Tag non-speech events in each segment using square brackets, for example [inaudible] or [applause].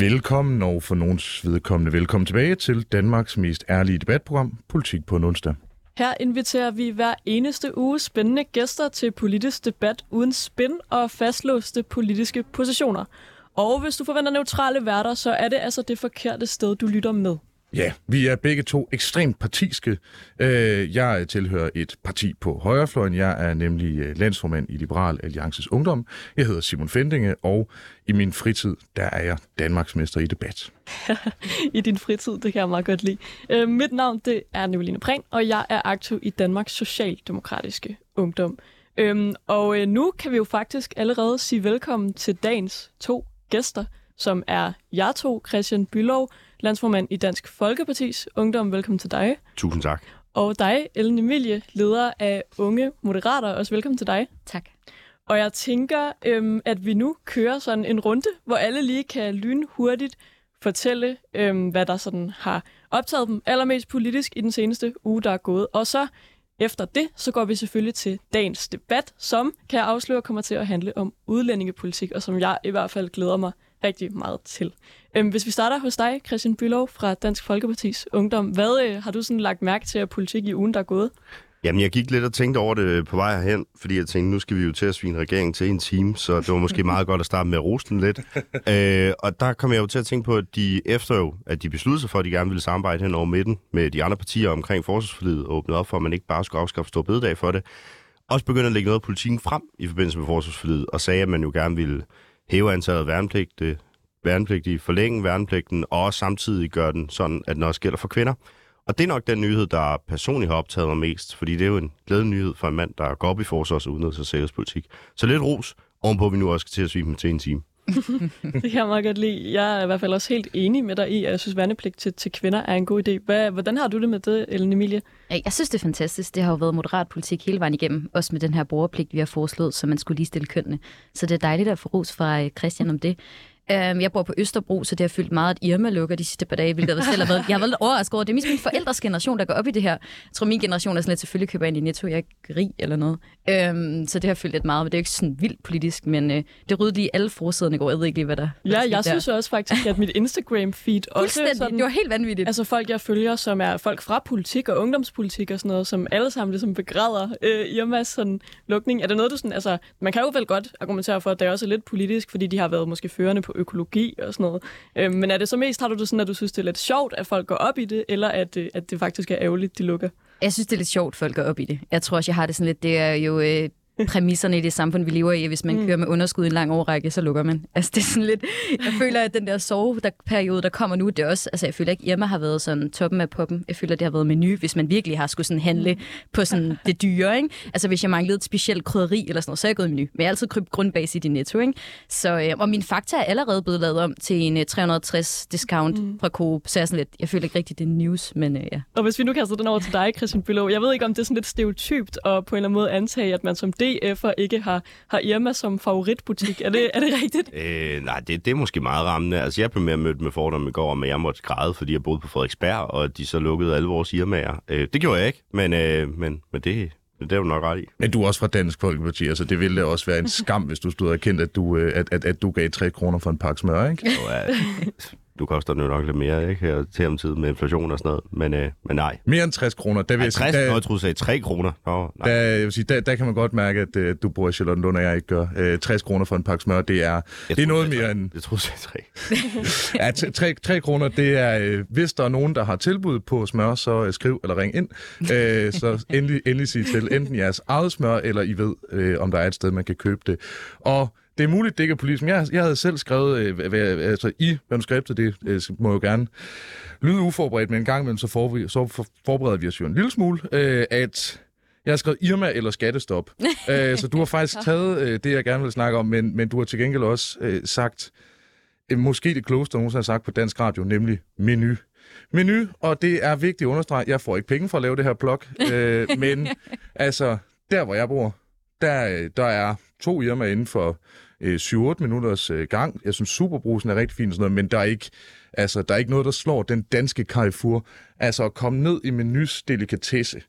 Velkommen, og for nogens vedkommende velkommen tilbage til Danmarks mest ærlige debatprogram, Politik på en onsdag. Her inviterer vi hver eneste uge spændende gæster til politisk debat uden spin og fastlåste politiske positioner. Og hvis du forventer neutrale værter, så er det altså det forkerte sted, du lytter med. Ja, vi er begge to ekstremt partiske. Øh, jeg tilhører et parti på højrefløjen. Jeg er nemlig øh, landsformand i Liberal Alliances Ungdom. Jeg hedder Simon Fendinge, og i min fritid, der er jeg Danmarksmester i debat. [laughs] I din fritid, det kan jeg meget godt lide. Øh, mit navn, det er Nicoline Prehn, og jeg er aktiv i Danmarks Socialdemokratiske Ungdom. Øhm, og nu kan vi jo faktisk allerede sige velkommen til dagens to gæster, som er jer to, Christian Bylov, landsformand i Dansk Folkepartis Ungdom. Velkommen til dig. Tusind tak. Og dig, Ellen Emilie, leder af Unge Moderater. Også velkommen til dig. Tak. Og jeg tænker, øhm, at vi nu kører sådan en runde, hvor alle lige kan lyne hurtigt fortælle, øhm, hvad der sådan har optaget dem allermest politisk i den seneste uge, der er gået. Og så efter det, så går vi selvfølgelig til dagens debat, som kan jeg afsløre kommer til at handle om udlændingepolitik, og som jeg i hvert fald glæder mig rigtig meget til. Øhm, hvis vi starter hos dig, Christian Bylov fra Dansk Folkepartis Ungdom. Hvad øh, har du sådan lagt mærke til af politik i ugen, der er gået? Jamen, jeg gik lidt og tænkte over det på vej herhen, fordi jeg tænkte, nu skal vi jo til at svine regeringen til en time, så det var måske meget godt at starte med at rose den lidt. [laughs] Øh, og der kom jeg jo til at tænke på, at de efter jo, at de besluttede sig for, at de gerne ville samarbejde hen over midten med de andre partier omkring forsvarsforlidet, og åbnede op for, at man ikke bare skulle afskaffe stor bededag for det, også begyndte at lægge noget af politikken frem i forbindelse med forsvarsforlidet, og sagde, at man jo gerne ville hæve antallet af værnepligtige, værnepligtige, forlænge værnepligten, og samtidig gøre den sådan, at den også gælder for kvinder. Og det er nok den nyhed, der personligt har optaget mig mest, fordi det er jo en glædelig nyhed for en mand, der går op i forsvars- og udenrigs- og sikkerhedspolitik. Så lidt ros, ovenpå at vi nu også skal til at svime til en time. [laughs] det kan jeg meget godt lide. Jeg er i hvert fald også helt enig med dig i, at jeg synes, værnepligt til, til kvinder er en god idé. Hvad, hvordan har du det med det, Ellen Emilie? Jeg synes, det er fantastisk. Det har jo været moderat politik hele vejen igennem, også med den her borgerpligt, vi har foreslået, så man skulle lige stille kønnene. Så det er dejligt at få ros fra øh, Christian om det. Um, jeg bor på Østerbro, så det har fyldt meget, at Irma lukker de sidste par dage, hvilket jeg selv har været, jeg har været lidt overrasket over. Det er mest min forældres generation, der går op i det her. Jeg tror, min generation er sådan lidt, selvfølgelig køber ind i Netto, jeg er ikke rig eller noget. Um, så det har fyldt lidt meget, men det er jo ikke sådan vildt politisk, men uh, det ryddede lige alle forsiderne i går. Jeg ved ikke lige, hvad der Ja, jeg der. synes også faktisk, at mit Instagram-feed også sådan, det var helt vanvittigt. Altså folk, jeg følger, som er folk fra politik og ungdomspolitik og sådan noget, som alle sammen ligesom begræder øh, Irmas sådan lukning. Er det noget, du sådan, altså, man kan jo vel godt argumentere for, at det er også er lidt politisk, fordi de har været måske førende på økologi og sådan noget. Øh, men er det så mest, har du det sådan, at du synes, det er lidt sjovt, at folk går op i det, eller at, øh, at det faktisk er ærgerligt, de lukker? Jeg synes, det er lidt sjovt, at folk går op i det. Jeg tror også, jeg har det sådan lidt, det er jo øh, præmisserne i det samfund, vi lever i. Hvis man mm. kører med underskud i en lang årrække, så lukker man. Altså, det er sådan lidt... Jeg føler, at den der soveperiode, der kommer nu, det er også... Altså, jeg føler ikke, Irma har været sådan toppen af poppen. Jeg føler, det har været menu, hvis man virkelig har skulle sådan handle på sådan det dyre, ikke? Altså, hvis jeg manglede et specielt krydderi eller sådan noget, så er jeg gået i menu. Men jeg har altid købt grundbase i din netto, ikke? Så, øh, og min fakta er allerede blevet lavet om til en 360 øh, discount mm. fra Coop, så jeg, sådan lidt, jeg føler ikke rigtig, det er news, men øh, ja. Og hvis vi nu kaster den over til dig, Christian Bylov, jeg ved ikke, om det er sådan lidt stereotypt og på en eller anden måde antage, at man som DF'er ikke har, har Irma som favoritbutik. Er det, er det rigtigt? [laughs] Øh, nej, det, det er måske meget rammende. Altså, jeg blev mere mødt med fordomme i går, men jeg måtte græde, fordi jeg boede på Frederiksberg, og de så lukkede alle vores Irmaer. Øh, det gjorde jeg ikke, men, øh, men, men det, det er jo nok ret i. Men du er også fra Dansk Folkeparti, altså det ville også være en skam, hvis du stod og kendte, at du, øh, at, at, at du gav 3 kroner for en pakke smør, ikke? Jo, ja [laughs] du koster den jo nok lidt mere, ikke? Her til om tid med inflation og sådan noget. Men, øh, men nej. Mere end 60 kroner. Der vil jeg 60, sige, der, jeg troede, du sagde 3 kroner. Nå, nej. Der, jeg vil sige, der, der, kan man godt mærke, at uh, du bor i Charlottenlund, og jeg ikke gør. Øh, 60 kroner for en pakke smør, det er, det er noget mere end... Jeg troede, du sagde 3. [laughs] ja, 3, 3 kroner, det er... Uh, hvis der er nogen, der har tilbud på smør, så uh, skriv eller ring ind. Uh, så endelig, endelig sig til enten jeres eget smør, eller I ved, uh, om der er et sted, man kan købe det. Og det er muligt, det ikke er politisk, men jeg, jeg havde selv skrevet, øh, hvad, altså i manuskriptet, det øh, må jo gerne lyde uforberedt, men en gang imellem så, for, så for, forbereder vi os jo en lille smule, øh, at jeg har skrevet Irma eller skattestop. [laughs] øh, så du har faktisk taget øh, det, jeg gerne vil snakke om, men, men du har til gengæld også øh, sagt, øh, måske det klogeste, nogen har sagt på dansk radio, nemlig menu menu, og det er vigtigt at understrege, jeg får ikke penge for at lave det her blog, øh, [laughs] men altså, der hvor jeg bor, der, øh, der er to Irma inden for øh, 7-8 minutters øh, gang. Jeg synes, Superbrusen er rigtig fin og sådan noget, men der er ikke, altså, der er ikke noget, der slår den danske Carrefour. Altså at komme ned i menus delikatesse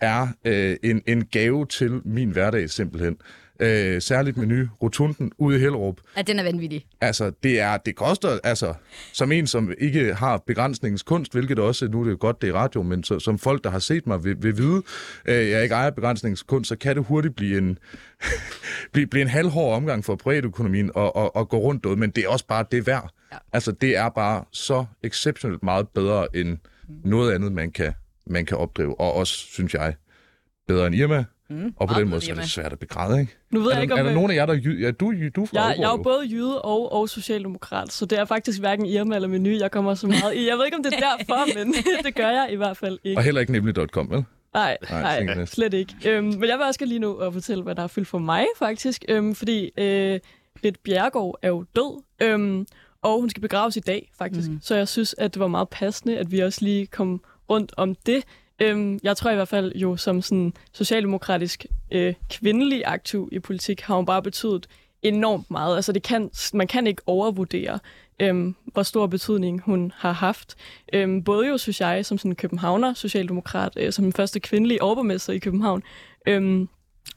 er øh, en, en gave til min hverdag simpelthen. Øh, særligt menu, rotunden ude i Hellerup. Ja, den er vanvittig. Altså, det, er, det koster, altså, som en, som ikke har begrænsningens kunst, hvilket også, nu er det jo godt, det er radio, men så, som folk, der har set mig, vil, vil vide, øh, jeg ikke ejer begrænsningens kunst, så kan det hurtigt blive en, [laughs] blive, blive en halvhård omgang for privatøkonomien og, og, og gå rundt ud, men det er også bare det værd. Ja. Altså, det er bare så exceptionelt meget bedre end noget andet, man kan, man kan opdrive, og også, synes jeg, bedre end Irma, Mm, og på den måde så er det svært at begræde, ikke? Nu ved er jeg ikke, om... Er der nogen af jer, der er jyde? Ja, du, du er fra jeg, Aalborg, jeg er jo jo. både jyde og, og socialdemokrat, så det er faktisk hverken Irma eller Menu, jeg kommer så meget i. Jeg ved ikke, om det er derfor, [laughs] men [laughs] det gør jeg i hvert fald ikke. Og heller ikke nemlig.com, vel? Nej, Nej, nej, slet ikke. Øhm, men jeg vil også lige nu at fortælle, hvad der er fyldt for mig, faktisk. Øhm, fordi øh, Britt Bjergård er jo død, øhm, og hun skal begraves i dag, faktisk. Mm. Så jeg synes, at det var meget passende, at vi også lige kom rundt om det. Øhm, jeg tror i hvert fald jo som sådan socialdemokratisk øh, kvindelig aktiv i politik, har hun bare betydet enormt meget. Altså det kan, man kan ikke overvurdere, øhm, hvor stor betydning hun har haft. Øhm, både jo, synes jeg, som sådan københavner socialdemokrat, øh, som den første kvindelige overborgmester i København, øhm,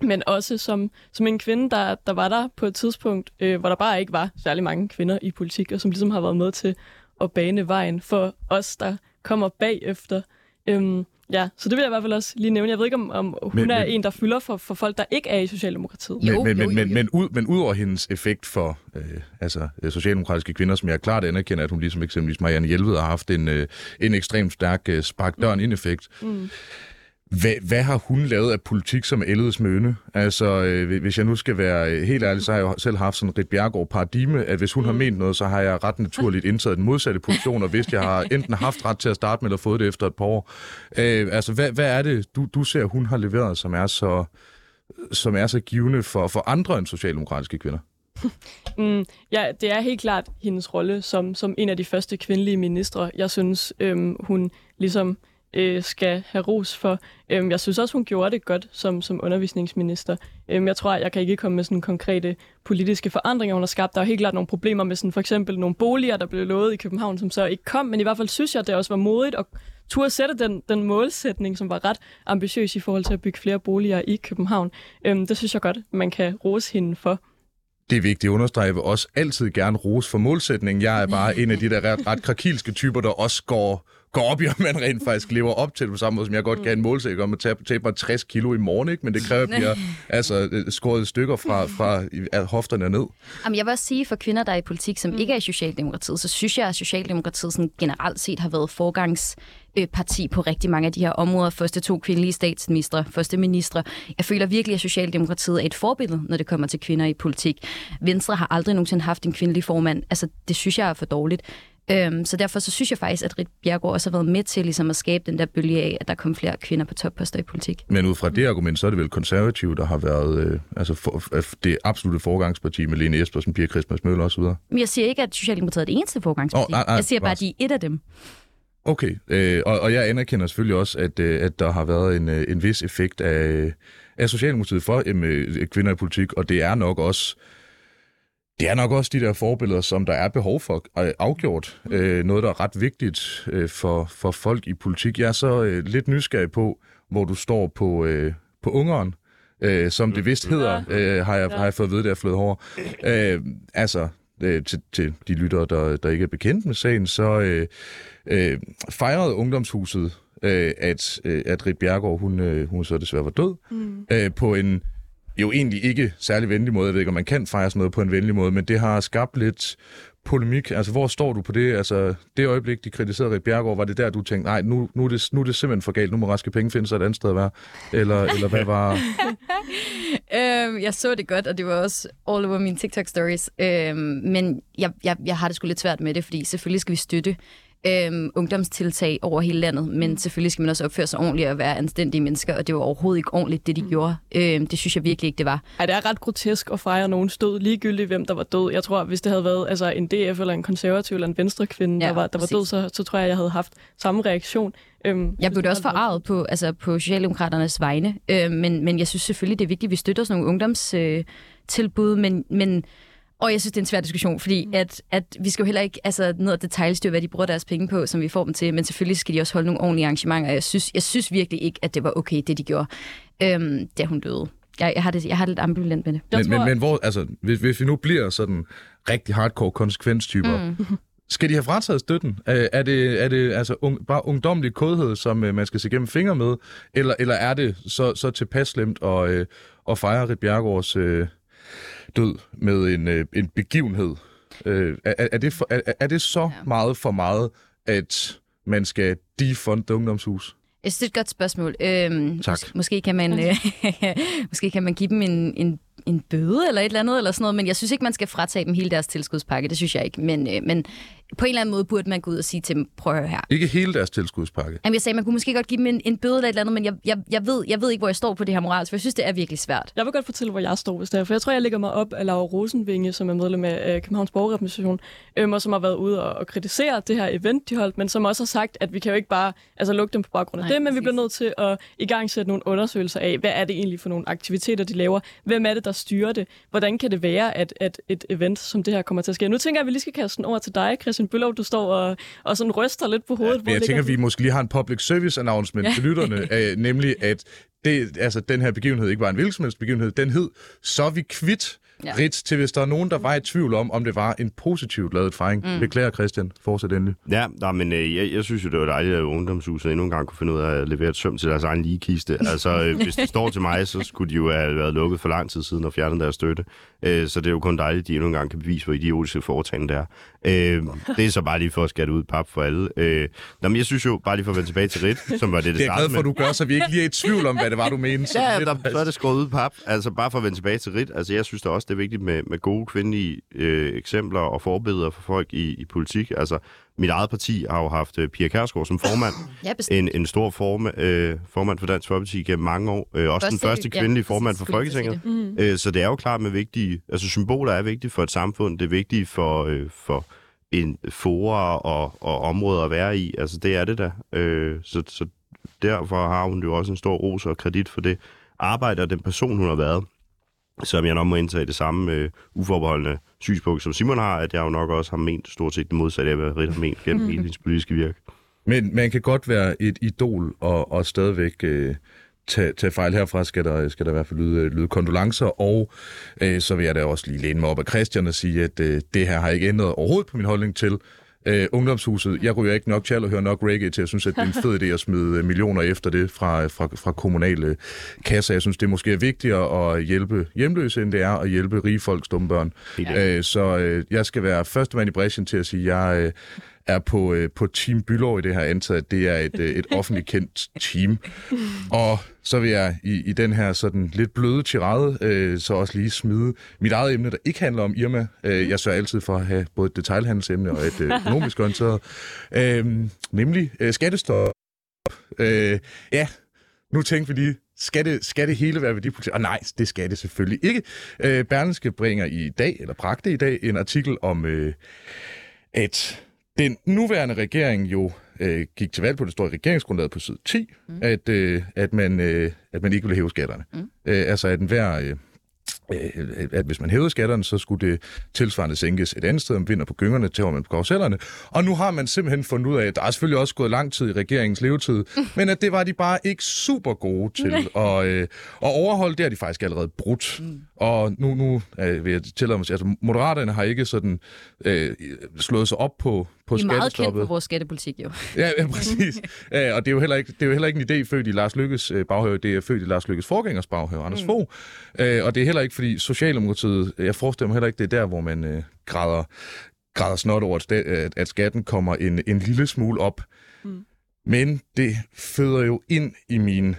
men også som, som en kvinde, der, der var der på et tidspunkt, øh, hvor der bare ikke var særlig mange kvinder i politik, og som ligesom har været med til at bane vejen for os, der kommer bagefter. Øhm, ja, så det vil jeg i hvert fald også lige nævne. Jeg ved ikke, om, om hun Men- er men- en, der fylder for, for folk, der ikke er i Socialdemokratiet. Jo, men, men, jo, men, jo, men, jo. men, ud, men ud over hendes effekt for øh, altså, øh, socialdemokratiske kvinder, som jeg klart anerkender, at hun ligesom eksempelvis Marianne Hjelved har haft en, øh, en ekstremt stærk øh, spark døren ind effekt. Mm. Hvad, hvad har hun lavet af politik som Elledes møne? Altså, øh, hvis jeg nu skal være øh, helt ærlig, så har jeg jo selv haft sådan et Rit Bjergård paradigme, at hvis hun mm. har ment noget, så har jeg ret naturligt indtaget den modsatte position, og hvis jeg har enten haft ret til at starte med, eller fået det efter et par år. Øh, altså, hvad, hvad er det, du, du ser, hun har leveret, som er så, som er så givende for, for andre end socialdemokratiske kvinder? [laughs] Mm, ja, det er helt klart hendes rolle som, som en af de første kvindelige ministre. Jeg synes, øhm, hun ligesom øh, skal have ros for. Øhm, jeg synes også, hun gjorde det godt som, som undervisningsminister. Øhm, jeg tror, jeg kan ikke komme med sådan konkrete politiske forandringer, hun har skabt. Der er helt klart nogle problemer med sådan, for eksempel nogle boliger, der blev lovet i København, som så ikke kom. Men i hvert fald synes jeg, at det også var modigt at turde sætte den, den målsætning, som var ret ambitiøs i forhold til at bygge flere boliger i København. Øhm, det synes jeg godt, man kan rose hende for. Det er vigtigt at understrege. Jeg vil også altid gerne rose for målsætningen. Jeg er bare en af de der ret, ret krakilske typer, der også går, går op i, om man rent faktisk lever op til det på samme måde, som jeg godt kan have en målsætning om at tabe, tabe mig 60 kilo i morgen, ikke? men det kræver, at jeg bliver [laughs] altså, øh, skåret stykker fra, fra hofterne ned. Jamen, jeg vil også sige, for kvinder, der er i politik, som mm. ikke er i Socialdemokratiet, så synes jeg, at Socialdemokratiet sådan generelt set har været forgangs øh, parti på rigtig mange af de her områder. Første to kvindelige statsministre, første ministre. Jeg føler virkelig, at Socialdemokratiet er et forbillede, når det kommer til kvinder i politik. Venstre har aldrig nogensinde haft en kvindelig formand. Altså, det synes jeg er for dårligt. Øhm, så derfor så synes jeg faktisk, at Rit Bjergård også har været med til ligesom at skabe den der bølge af, at der kom flere kvinder på topposter i politik. Men ud fra det argument, så er det vel konservative, der har været øh, altså for, øh, det absolute forgangsparti med Lene Espersen, Pia Christmas Møller osv. Men jeg siger ikke, at Socialdemokratiet er det eneste forgangsparti. Åh, nej, nej, jeg siger bare, at de er et af dem. Okay, øh, og, og jeg anerkender selvfølgelig også, at, øh, at der har været en, øh, en vis effekt af, af Socialdemokratiet for øh, kvinder i politik, og det er nok også det er nok også de der forbilleder, som der er behov for afgjort. Øh, noget, der er ret vigtigt øh, for, for folk i politik. Jeg er så øh, lidt nysgerrig på, hvor du står på, øh, på ungeren, øh, som det vist hedder, øh, har, jeg, har jeg fået at vide, det er flødet over. Øh, altså, øh, til, til de lyttere, der, der ikke er bekendt med sagen, så øh, øh, fejrede ungdomshuset, øh, at, øh, at Rit Bjergård, hun, øh, hun så desværre var død, mm. øh, på en jo egentlig ikke særlig venlig måde. Jeg ved ikke, om man kan fejre sådan noget på en venlig måde, men det har skabt lidt polemik. Altså, hvor står du på det? Altså, det øjeblik, de kritiserede Rik Bjergård, var det der, du tænkte, nej, nu, nu, er det, nu er det simpelthen for galt, nu må Raske Penge finde sig et andet sted at være? Eller, eller hvad var... [laughs] Øhm, jeg så det godt, og det var også all over mine TikTok-stories. Øhm, men jeg, jeg, jeg har det sgu lidt svært med det, fordi selvfølgelig skal vi støtte øhm, ungdomstiltag over hele landet, men selvfølgelig skal man også opføre sig ordentligt og være anstændige mennesker, og det var overhovedet ikke ordentligt, det de gjorde. Øhm, det synes jeg virkelig ikke, det var. Ej, det er ret grotesk at fejre nogens død, ligegyldigt hvem der var død. Jeg tror, hvis det havde været altså, en DF eller en konservativ eller en venstre kvinde, Ja, der var, der var død, så, så tror jeg, jeg havde haft samme reaktion. Øhm, Jeg blev da også forarvet på, altså på Socialdemokraternes vegne, øh, men, men jeg synes selvfølgelig, det er vigtigt, at vi støtter sådan nogle ungdomstilbud, øh, tilbud, men, men og jeg synes, det er en svær diskussion, fordi at, at vi skal jo heller ikke altså, ned og detaljstyre, hvad de bruger deres penge på, som vi får dem til, men selvfølgelig skal de også holde nogle ordentlige arrangementer. Jeg synes, jeg synes virkelig ikke, at det var okay, det de gjorde, øhm, da hun døde. Jeg, jeg, har det, jeg har det lidt ambivalent med det. Men, tror- men, men hvor, altså, hvis, hvis vi nu bliver sådan rigtig hardcore konsekvenstyper, mm. [laughs] skal de have frataget støtten? Er, det, er det altså un, bare ungdomlig kodhed, som uh, man skal se gennem fingre med, eller, eller er det så, så tilpas slemt at, uh, at fejre Rit Bjergårds uh, død med en, uh, en begivenhed? Uh, er, er, det for, er, er det så ja. meget for meget, at man skal defund ungdomshus? Jeg synes, det er et godt spørgsmål. Øhm, Tak. Mås- måske, kan man, øh, [laughs] måske kan man give dem en, en, en bøde eller et eller andet, eller sådan noget, men jeg synes ikke, man skal fratage dem hele deres tilskudspakke. Det synes jeg ikke. Men, øh, men på en eller anden måde burde man gå ud og sige til dem, prøv at høre her. Ikke hele deres tilskudspakke. Jamen, jeg sagde, man kunne måske godt give dem en, en bøde eller et eller andet, men jeg, jeg, jeg, ved, jeg ved ikke, hvor jeg står på det her morals, for jeg synes, det er virkelig svært. Jeg vil godt fortælle, hvor jeg står, hvis det er. For jeg tror, jeg ligger mig op af Laura Rosenvinge, som er medlem af øh, Københavns Borgerrepræsentation, øhm, og som har været ude og, og kritisere det her event, de holdt, men som også har sagt, at vi kan jo ikke bare altså, lukke dem på baggrund af Nej, det, men vi præcis. bliver nødt til at i gang sætte nogle undersøgelser af, hvad er det egentlig for nogle aktiviteter, de laver? Hvem er det, der styrer det? Hvordan kan det være, at, at et event som det her kommer til at ske? Nu tænker jeg, at vi lige skal kaste den over til dig, Christian Bøllov. Du står og, og sådan ryster lidt på hovedet. Men jeg tænker, at vi måske lige har en public service announcement ja. til lytterne, [laughs] øh, nemlig at det, altså, den her begivenhed ikke var en hvilken begivenhed. Den hed Så er vi kvidt ja. Ja. Rit, til hvis der er nogen, der var i tvivl om, om det var en positivt lavet fejring. Mm. Beklager, Christian. Fortsæt endelig. Ja, nej, men øh, jeg, jeg synes jo, det var dejligt, at ungdomshuset endnu en gang kunne finde ud af at levere et søm til deres egen ligekiste. [laughs] Altså, øh, hvis det står til mig, så skulle de jo have været lukket for lang tid siden og fjernet deres støtte. Øh, så det er jo kun dejligt, at de endnu en gang kan bevise, hvor idiotiske foretagende det er. Øh, det er så bare lige for at skære ud pap for alle. Øh, nå, men jeg synes jo, bare lige for at vende tilbage til Rit, som var det, det [laughs] Det er glad for, at du gør, så vi ikke lige er i tvivl om, hvad det var, du mente. [laughs] Så Ja, det er der, så er det skåret ud pap. Altså bare for at vende tilbage til Rit. Altså jeg synes da også, det er vigtigt med, med gode kvindelige øh, eksempler og forbilleder for folk i, i politik. Altså mit eget parti har jo haft øh, Pia Kærsgaard som formand. Ja, bestemt. en, en stor form, øh, formand for Dansk Folkeparti gennem mange år. Øh, også den Første- første ja, kvindelige præcis, formand for Folketinget. Mm. Øh, så det er jo klart med vigtige... Altså symboler er vigtige for et samfund. Det er vigtigt for, øh, for en fora og, og områder at være i. Altså det er det da. Øh, så, så derfor har hun jo også en stor ros og kredit for det arbejde og den person, hun har været. Som jeg nok må indtage det samme øh, uforbeholdende synspunkt, som Simon har, at jeg jo nok også har ment stort set det modsatte af, hvad Ritter har ment gennem hele hendes politiske virke. Men man kan godt være et idol og, og stadigvæk øh, tage, tage fejl herfra, skal der, skal der i hvert fald lyde, lyde kondolencer, og øh, så vil jeg da også lige læne mig op af Christian og sige, at øh, det her har ikke ændret overhovedet på min holdning til øh, ungdomshuset. Jeg ryger ikke nok tjal og hører nok reggae til, jeg synes, at det er en fed [laughs] idé at smide øh, millioner efter det fra, fra, fra kommunale kasser. Jeg synes, det måske er vigtigere at hjælpe hjemløse, end det er at hjælpe rige folks dumme børn. Øh, så øh, jeg skal være første mand i bræschen til at sige, at jeg øh, er på, øh, på Team Bylov i det her antaget, at det er et, øh, et offentligt kendt team. Og så vil jeg i, i den her sådan lidt bløde tirade, øh, så også lige smide mit eget emne, der ikke handler om Irma. Øh, jeg sørger altid for at have både et detailhandelsemne og et øh, økonomisk orienteret. Øh, nemlig øh, skattestop. Øh, ja, nu tænker vi lige, skal det, skal det hele være værdipolitik? Og nej, det skal det selvfølgelig ikke. Øh, Berlingske bringer i dag, eller bragte i dag, en artikel om, øh, at den nuværende regering jo øh, gik til valg på, det står i regeringsgrundlaget på side 10, mm. at, øh, at, man, øh, at man ikke ville hæve skatterne. Mm. Øh, altså at enhver... Øh, øh, at hvis man hævede skatterne, så skulle det tilsvarende sænkes et andet sted, om vinder på gyngerne, til man på karusellerne. Og nu har man simpelthen fundet ud af, at der er selvfølgelig også gået lang tid i regeringens levetid, [laughs] men at det var de bare ikke super gode til at, øh, at overholde. Det har de faktisk allerede brudt. Mm. Og nu, nu øh, vil jeg tillade mig at altså Moderaterne har ikke sådan øh, slået sig op på, på Vi er meget kendt for vores skattepolitik, jo. Ja, ja præcis. [laughs] ja, og det er, jo heller ikke, det er jo heller ikke en idé født i Lars Lykkes øh, baghave, det er født i Lars Lykkes forgængers baghave, Anders mm. Fogh. Øh, og det er heller ikke, fordi Socialdemokratiet, jeg forestiller mig heller ikke, det er der, hvor man øh, græder, græder snot over, at, at, at skatten kommer en, en lille smule op. Mm. Men det føder jo ind i min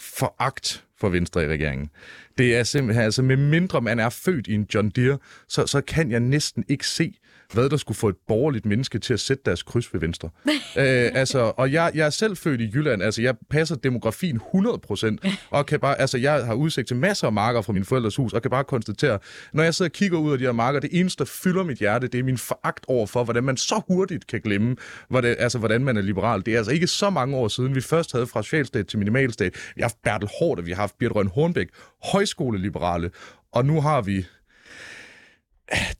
foragt for Venstre i regeringen. Det er simpelthen, altså med mindre man er født i en John Deere, så, så kan jeg næsten ikke se, hvad der skulle få et borgerligt menneske til at sætte deres kryds ved Venstre. [laughs] øh, altså, og jeg, jeg er selv født i Jylland, altså jeg passer demografien 100%, og kan bare, altså jeg har udsigt til masser af marker fra min forældres hus, og kan bare konstatere, når jeg sidder og kigger ud af de her marker, det eneste, der fylder mit hjerte, det er min foragt over for, hvordan man så hurtigt kan glemme, hvordan, altså, hvordan man er liberal. Det er altså ikke så mange år siden, vi først havde fra socialstat til minimalstat. Vi har haft Bertel Hård, vi har haft Birte Røn Hornbæk, højskoleliberale, og nu har vi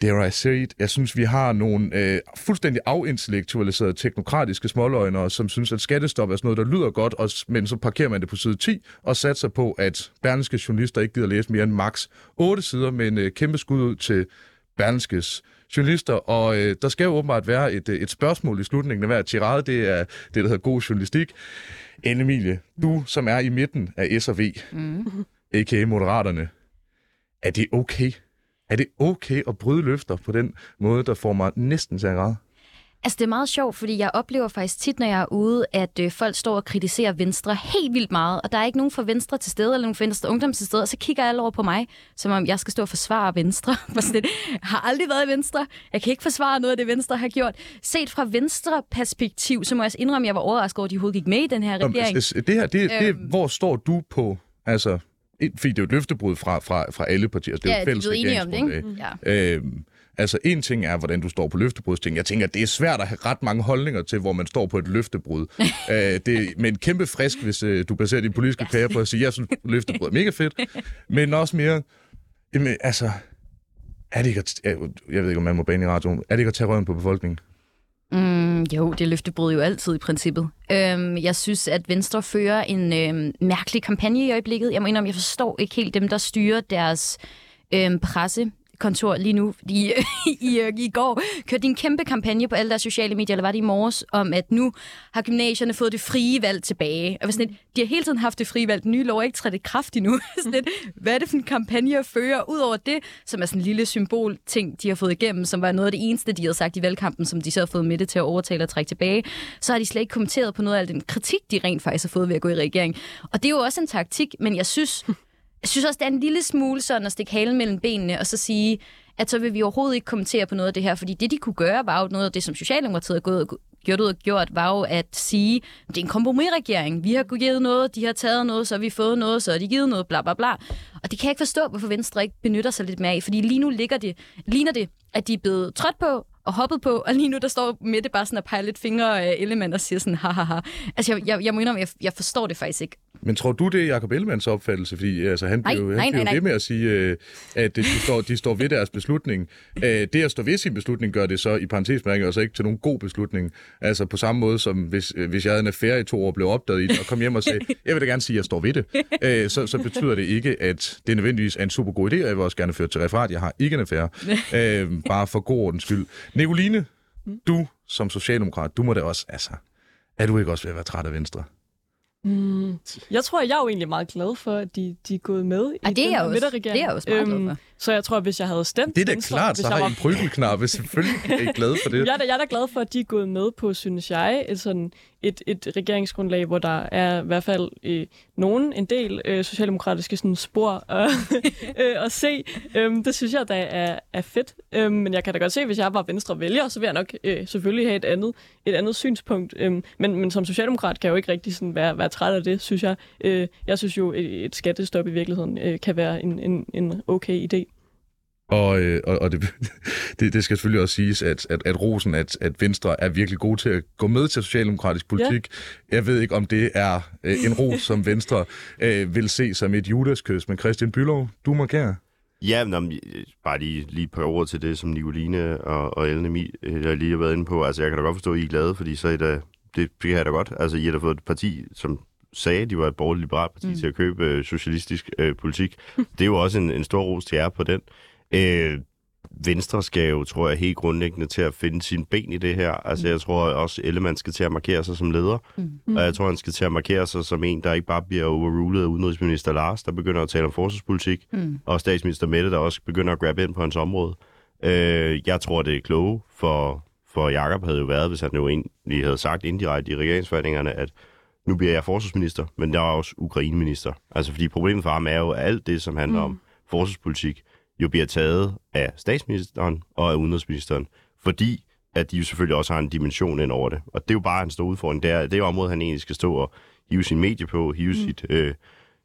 dare I say it, jeg synes, vi har nogle øh, fuldstændig afintellektualiserede teknokratiske småløgnere, som synes, at skattestop er sådan noget, der lyder godt, og, men så parkerer man det på side 10 og satser på, at berlingske journalister ikke gider læse mere end max 8 sider med en øh, kæmpe skud ud til berlingskes journalister, og øh, der skal jo åbenbart være et, øh, et spørgsmål i slutningen af hver tirade. Det er det, der hedder god journalistik. Anne Emilie, du som er i midten af S og V, mm. a.k.a. Moderaterne, er det okay? Er det okay at bryde løfter på den måde, der får mig næsten til at græde? Altså, det er meget sjovt, fordi jeg oplever faktisk tit, når jeg er ude, at øh, folk står og kritiserer Venstre helt vildt meget, og der er ikke nogen fra Venstre til stede, eller nogen fra Venstre Ungdom til stede, og så kigger alle over på mig, som om jeg skal stå og forsvare Venstre. [laughs] Jeg har aldrig været i Venstre. Jeg kan ikke forsvare noget af det, Venstre har gjort. Set fra Venstre-perspektiv, så må jeg indrømme, at jeg var overrasket over, at de overhovedet gik med i den her regering. Det her, det, det, øhm, hvor står du på, altså, fordi det er jo et løftebrud fra, fra, fra alle partier. Det er ja, jo et fælles er det, ikke? Ja. Øhm, Altså, en ting er, hvordan du står på løftebrudsting. Jeg tænker, det er svært at have ret mange holdninger til, hvor man står på et løftebrud. [laughs] øh, det er med en kæmpe frisk, hvis øh, du baserer din politiske karriere på at sige, jeg synes, løftebrud er mega fedt. [laughs] Men også mere, jamen, altså, er det ikke at, jeg ved ikke, om man må bane i radioen, er det ikke at tage røven på befolkningen? Mm, jo, det løftebrød jo altid i princippet. Øhm, jeg synes, at Venstre fører en øhm, mærkelig kampagne i øjeblikket. Jeg må indrømme, jeg forstår ikke helt dem, der styrer deres øhm, presse kontor lige nu. I, [laughs] i, i, I går kørte de en kæmpe kampagne på alle deres sociale medier, eller var det i morges, om at nu har gymnasierne fået det frie valg tilbage. Og sådan lidt, de har hele tiden haft det frie valg. Den nye lov er ikke trådt i kraft endnu. [laughs] sådan lidt, hvad er det for en kampagne at føre? Udover det, som er sådan en lille symbol ting, de har fået igennem, som var noget af det eneste, de havde sagt i valgkampen, som de så har fået med det til at overtale og trække tilbage, så har de slet ikke kommenteret på noget af den kritik, de rent faktisk har fået ved at gå i regering. Og det er jo også en taktik, men jeg synes, jeg synes også, det er en lille smule sådan at stikke halen mellem benene, og så sige, at så vil vi overhovedet ikke kommentere på noget af det her, fordi det, de kunne gøre, var jo noget af det, som Socialdemokratiet har gået, gjort ud og gjort, var jo at sige, at det er en kompromisregering. Vi har givet noget, de har taget noget, så har vi fået noget, så har de givet noget, bla bla bla. Og det kan jeg ikke forstå, hvorfor Venstre ikke benytter sig lidt mere af, fordi lige nu ligger det, ligner det, at de er blevet trådt på, og hoppet på, og lige nu der står Mette bare sådan og peger lidt fingre af Ellemann og siger sådan, hahaha. Altså, jeg, jeg, jeg må indrømme, jeg, jeg forstår det faktisk ikke. Men tror du, det er Jacob Ellemanns opfattelse? Fordi altså, han nej, jo nej, nej, nej. ved med at sige, øh, at de står, de står ved deres beslutning. Øh, det at stå ved sin beslutning gør det så i parentesmærke altså ikke til nogen god beslutning. Altså på samme måde som hvis, øh, hvis jeg havde en affære i to år, blev opdaget i det, og kom hjem og sagde, jeg vil da gerne sige, at jeg står ved det. Øh, så, så betyder det ikke, at det nødvendigvis er en super god idé, og jeg vil også gerne føre til referat. Jeg har ikke en affære. Øh, bare for god ordens skyld. Nicoline, du som socialdemokrat, du må da også, altså, er du ikke også ved at være træt af Venstre? Mm. Jeg tror, jeg er jo egentlig meget glad for, at de, de er gået med i det er den jeg her også, midterregering. Det er jeg også meget glad for. Så jeg tror, hvis jeg havde stemt Det er da Venstre, klart, så har jeg I en prygelknappe. Selvfølgelig er I glade for det. [laughs] Jeg er, da, jeg er da glad for, at de er gået med på, synes jeg, et, sådan, et, et regeringsgrundlag, hvor der er i hvert fald øh, nogen, en del øh, socialdemokratiske sådan, spor øh, [laughs] øh, at se. Øh, det synes jeg da er, er fedt. Øh, men jeg kan da godt se, hvis jeg var venstre vælger, så vil jeg nok øh, selvfølgelig have et andet, et andet synspunkt. Øh, men, men som socialdemokrat kan jeg jo ikke rigtig sådan være, være træt af det, synes jeg. Øh, jeg synes jo, et, et skattestop i virkeligheden øh, kan være en, en, en okay idé. Og, øh, og, og det, [laughs] det, det skal selvfølgelig også siges, at, at, at Rosen, at, at Venstre er virkelig god til at gå med til socialdemokratisk politik. Ja. Jeg ved ikke, om det er øh, en ros, som Venstre [laughs] øh, vil se som et judaskys. Men Christian Bylov, du markerer. Ja, men, bare lige, lige et par ord til det, som Nicoline og, og Ellen Emil jeg lige har været inde på. Altså, jeg kan da godt forstå, at I er glade, fordi så er I da, det, det kan jeg da godt. Altså, I har da fået et parti, som sagde, at de var et borgerligt liberalt parti mm. til at købe øh, socialistisk øh, politik. Det er jo også en, en stor ros til jer på den. Øh, Venstre skal jo, tror jeg, helt grundlæggende til at finde sin ben i det her. Altså, mm. jeg tror også, Ellemann skal til at markere sig som leder. Mm. Og jeg tror, han skal til at markere sig som en, der ikke bare bliver overrulet af udenrigsminister Lars, der begynder at tale om forsvarspolitik, mm. og statsminister Mette, der også begynder at grabbe ind på hans område. Øh, jeg tror, det er kloge for, for Jakob havde jo været, hvis han jo egentlig havde sagt indirekte i regeringsforhandlingerne, at nu bliver jeg forsvarsminister, men jeg er også ukraineminister. Altså, fordi problemet for ham er jo, alt det, som handler mm. om forsvarspolitik, jo bliver taget af statsministeren og af udenrigsministeren, fordi at de jo selvfølgelig også har en dimension ind over det. Og det er jo bare en stor udfordring. Det er, det er området, han egentlig skal stå og hive sin medie på, hive mm. sit, øh,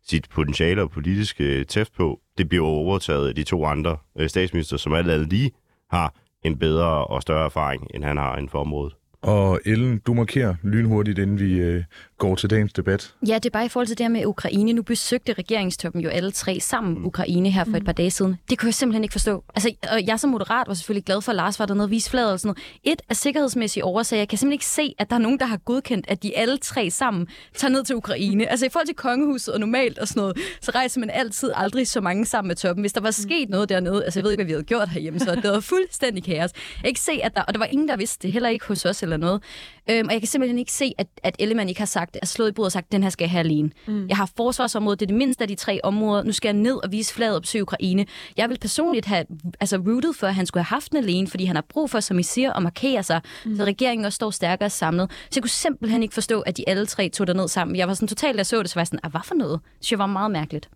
sit potentiale og politiske øh, tæft på. Det bliver overtaget af de to andre øh, statsminister, som alt andet lige har en bedre og større erfaring, end han har inden for området. Og Ellen, du markerer lynhurtigt, inden vi øh, går til dagens debat. Ja, det er bare i forhold til det her med Ukraine. Nu besøgte regeringstoppen jo alle tre sammen mm. Ukraine her for mm. et par dage siden. Det kunne jeg simpelthen ikke forstå. Altså, og jeg som moderat var selvfølgelig glad for, at Lars var dernede og vise fladet og sådan noget. Et af sikkerhedsmæssige årsager. Jeg kan simpelthen ikke se, at der er nogen, der har godkendt, at de alle tre sammen tager ned til Ukraine. Altså i forhold til kongehuset og normalt og sådan noget, så rejser man altid aldrig så mange sammen med toppen. Hvis der var sket noget dernede, altså jeg ved ikke, hvad vi havde gjort herhjemme, så det var fuldstændig kaos. Jeg kan ikke se, at der, og der var ingen, der vidste det, heller ikke hos os eller noget. Øhm, og jeg kan simpelthen ikke se, at, at Ellemann ikke har sagt, at slået i bordet og sagt, at den her skal jeg have alene. Mm. Jeg har forsvarsområdet, det er det mindste af de tre områder. Nu skal jeg ned og vise flaget og besøge Ukraine. Jeg vil personligt have altså, rooted for, at han skulle have haft den alene, fordi han har brug for, som I siger, at markere sig, mm. så regeringen også står stærkere samlet. Så jeg kunne simpelthen ikke forstå, at de alle tre tog derned sammen. Jeg var sådan totalt, da jeg så det, så var jeg sådan, ah, hvad for noget? Det var meget mærkeligt.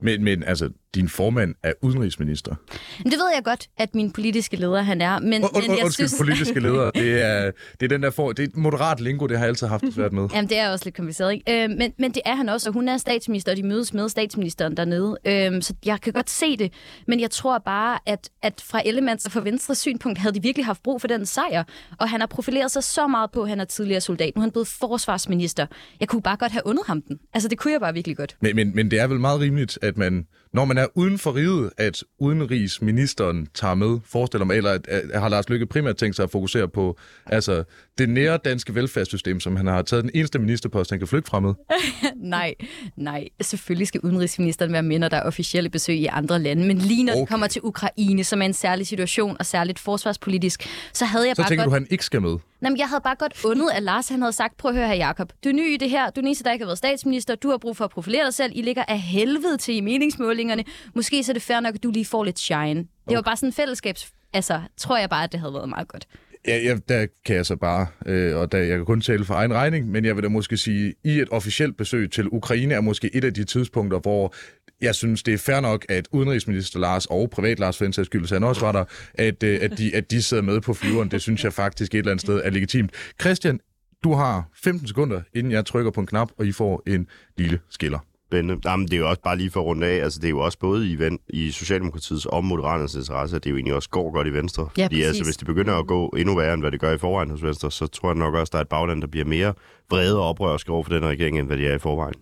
Men, men altså, din formand er udenrigsminister. Det ved jeg godt, at min politiske leder han er, men, und, men jeg undskyld, synes... politiske leder. [laughs] Det er, det er den der for, det er et moderat lingo, det har jeg altid haft det svært med. Jamen, det er også lidt kompliceret, ikke? Øh, men, men det er han også, og hun er statsminister, og de mødes med statsministeren dernede. Øh, så jeg kan godt se det, men jeg tror bare, at, at fra Ellemanns og fra Venstres synspunkt havde de virkelig haft brug for den sejr, og han har profileret sig så meget på, at han er tidligere soldat. Nu er han blevet forsvarsminister. Jeg kunne bare godt have undet ham den. Altså, det kunne jeg bare virkelig godt. Men, men, men det er vel meget rimeligt, at man når man er uden for riget, at udenrigsministeren tager med, forestiller mig, eller at, at har Lars Lykke primært tænkt sig at fokusere på altså, det nære danske velfærdssystem, som han har taget den eneste ministerpost, han kan flygte fra med? [laughs] nej, nej. Selvfølgelig skal udenrigsministeren være med, når der er officielle besøg i andre lande. Men lige når okay. det kommer til Ukraine, som er en særlig situation og særligt forsvarspolitisk, så havde jeg så bare tænker godt... du, han ikke skal med? Nej, men jeg havde bare godt undet, at Lars han havde sagt, prøv at høre her, Jacob. Du er ny i det her. Du er der ikke har været statsminister. Du har brug for at profilere dig selv. I ligger af helvede til i meningsmålingerne. Måske så er det fair nok, at du lige får lidt shine. Okay. Det var bare sådan en fællesskabs... Altså, tror jeg bare, at det havde været meget godt. Ja, ja, der kan jeg så bare, øh, og der, jeg kan kun tale for egen regning, men jeg vil da måske sige, i et officielt besøg til Ukraine er måske et af de tidspunkter, hvor jeg synes, det er fair nok, at udenrigsminister Lars og privat Lars Fensens skyld, han også var der, at, øh, at, de, at de sidder med på flyveren. Det synes jeg faktisk et eller andet sted er legitimt. Christian, du har 15 sekunder, inden jeg trykker på en knap, og I får en lille skiller. Spændende. Jamen, det er jo også bare lige for at runde af. Altså, det er jo også både i, i Socialdemokratiets og Moderaternes interesse, at det jo egentlig også går godt i Venstre. Ja, Fordi altså, hvis det begynder at gå endnu værre, end hvad det gør i forvejen hos Venstre, så tror jeg nok også, at der er et bagland, der bliver mere vrede og oprørske over for den regering, end hvad de er i forvejen.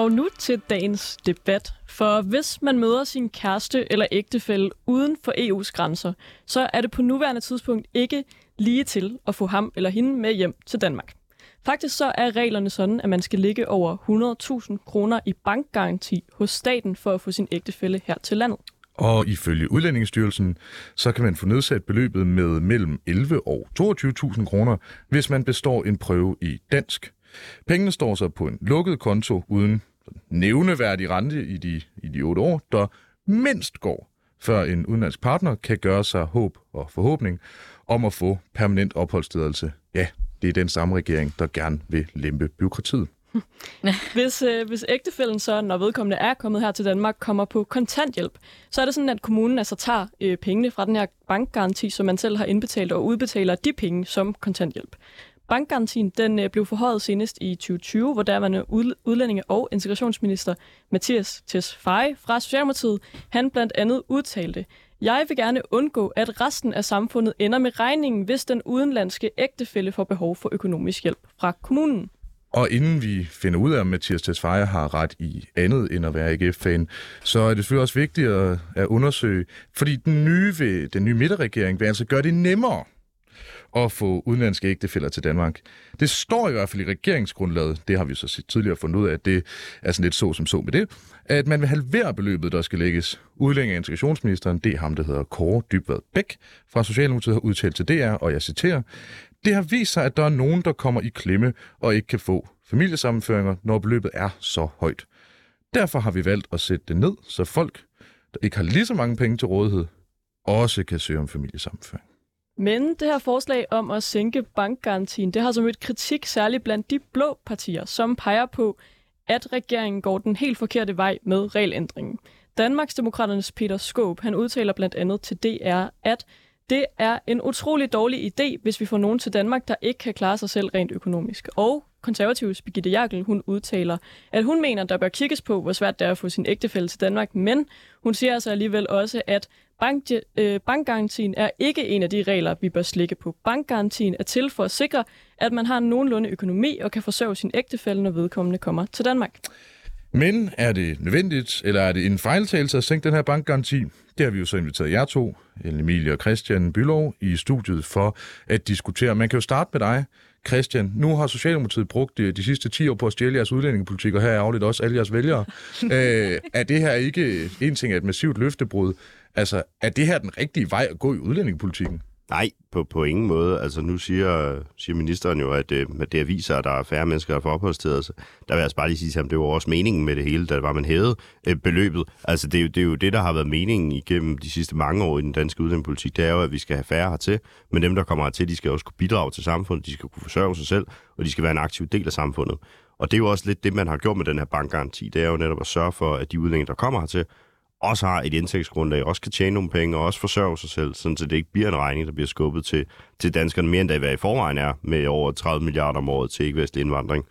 Og nu til dagens debat. For hvis man møder sin kæreste eller ægtefælle uden for EU's grænser, så er det på nuværende tidspunkt ikke lige til at få ham eller hende med hjem til Danmark. Faktisk så er reglerne sådan, at man skal ligge over 100.000 kroner i bankgaranti hos staten for at få sin ægtefælle her til landet. Og ifølge Udlændingsstyrelsen, så kan man få nedsat beløbet med mellem 11 og 22.000 kroner, hvis man består en prøve i dansk. Pengene står så på en lukket konto uden nævneværdig rente i de, i de otte år, der mindst går, før en udenlandsk partner kan gøre sig håb og forhåbning om at få permanent opholdstilladelse. Ja, det er den samme regering, der gerne vil lempe byråkratiet. [laughs] hvis, øh, hvis ægtefælden så, når vedkommende er kommet her til Danmark, kommer på kontanthjælp, så er det sådan, at kommunen altså tager øh, pengene fra den her bankgaranti, som man selv har indbetalt, og udbetaler de penge som kontanthjælp. Bankgarantien den øh, blev forhøjet senest i 2020, hvor derværende udlændinge- og integrationsminister Mathias Tesfaye fra Socialdemokratiet, han blandt andet udtalte, jeg vil gerne undgå, at resten af samfundet ender med regningen, hvis den udenlandske ægtefælle får behov for økonomisk hjælp fra kommunen. Og inden vi finder ud af, om Mathias Tesfaye har ret i andet end at være AGF-fan, så er det selvfølgelig også vigtigt at, at undersøge, fordi den nye, ved, den nye midterregering vil altså gøre det nemmere at få udenlandske ægtefælder til Danmark. Det står i hvert fald i regeringsgrundlaget, det har vi så tidligere fundet ud af, at det er sådan lidt så som så med det, at man vil halvere beløbet, der skal lægges. Udlænding af integrationsministeren, det er ham, der hedder Kåre Dybvad Bæk fra Socialdemokratiet, har udtalt til DR, og jeg citerer, det har vist sig, at der er nogen, der kommer i klemme og ikke kan få familiesammenføringer, når beløbet er så højt. Derfor har vi valgt at sætte det ned, så folk, der ikke har lige så mange penge til rådighed, også kan søge om familiesammenføring. Men det her forslag om at sænke bankgarantien, det har altså som et kritik særligt blandt de blå partier, som peger på, at regeringen går den helt forkerte vej med regelændringen. Danmarksdemokraternes Peter Skåb, han udtaler blandt andet til DR, at det er en utrolig dårlig idé, hvis vi får nogen til Danmark, der ikke kan klare sig selv rent økonomisk. Og konservatives Birgitte Jagel, hun udtaler, at hun mener, der bør kigges på, hvor svært det er at få sin ægtefælle til Danmark, men hun siger altså alligevel også, at bank, øh, bankgarantien er ikke en af de regler, vi bør slikke på. Bankgarantien er til for at sikre, at man har en nogenlunde økonomi og kan forsørge sin ægtefælle, når vedkommende kommer til Danmark. Men er det nødvendigt, eller er det en fejltagelse at sænke den her bankgaranti? Det har vi jo så inviteret jer to, Emilie og Christian Bylov, i studiet for at diskutere. Man kan jo starte med dig, Christian. Nu har Socialdemokratiet brugt de, de sidste 10 år på at stjæle jeres udlændingepolitik, og her er afledt også alle jeres vælgere. Æ, [laughs] er det her ikke en ting af et massivt løftebrud? Altså, er det her den rigtige vej at gå i udlændingepolitikken? Nej, på, på ingen måde. Altså nu siger, siger ministeren jo, at, øh, at det viser, at der er færre mennesker, der får opholdstilladelse. Der vil jeg altså bare lige sige at det var også meningen med det hele, da var man hævede øh, beløbet. Altså det er, jo, det er jo det, der har været meningen igennem de sidste mange år i den danske udlændingepolitik. Det er jo, at vi skal have færre hertil, men dem, der kommer hertil, de skal også kunne bidrage til samfundet, de skal kunne forsørge sig selv, og de skal være en aktiv del af samfundet. Og det er jo også lidt det, man har gjort med den her bankgaranti. Det er jo netop at sørge for, at de udlændinge, der kommer hertil, også har et indtægtsgrundlag, også kan tjene nogle penge og også forsørge sig selv, sådan så det ikke bliver en regning, der bliver skubbet til, til danskerne mere end det, hvad i forvejen er, med over 30 milliarder om året til ikke-vestlig indvandring.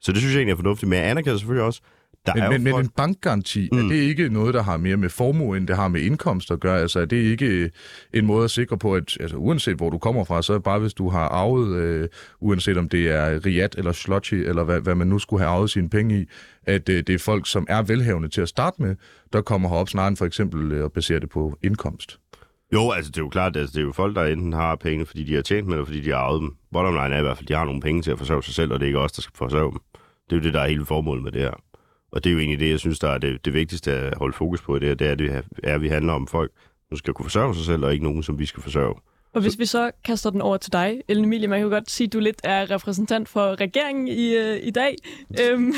Så det synes jeg egentlig er fornuftigt, men jeg anerkender selvfølgelig også, der men, er men, folk... men en bankgaranti, mm. er det ikke noget, der har mere med formue, end det har med indkomst at gøre? Altså er det ikke en måde at sikre på, at altså, uanset hvor du kommer fra, så bare hvis du har arvet, øh, uanset om det er Riat eller Slotchi, eller hvad, hvad man nu skulle have arvet sine penge i, at øh, det er folk, som er velhavende til at starte med, der kommer herop snarere end for eksempel øh, at basere det på indkomst? Jo, altså det er jo klart, at altså, det er jo folk, der enten har penge, fordi de har tjent med, eller fordi de har arvet dem. Bottom line er i hvert fald, at de har nogle penge til at forsørge sig selv, og det er ikke os, der skal forsørge dem. Det er jo det, der er hele formålet med det her. Og det er jo egentlig det, jeg synes, der er det, det vigtigste at holde fokus på det her, det er, det er, at vi handler om folk, som skal kunne forsørge sig selv, og ikke nogen, som vi skal forsørge. Og hvis vi så kaster den over til dig, Ellen Emilie, man kan jo godt sige, at du lidt er repræsentant for regeringen i, øh, i dag. Øhm,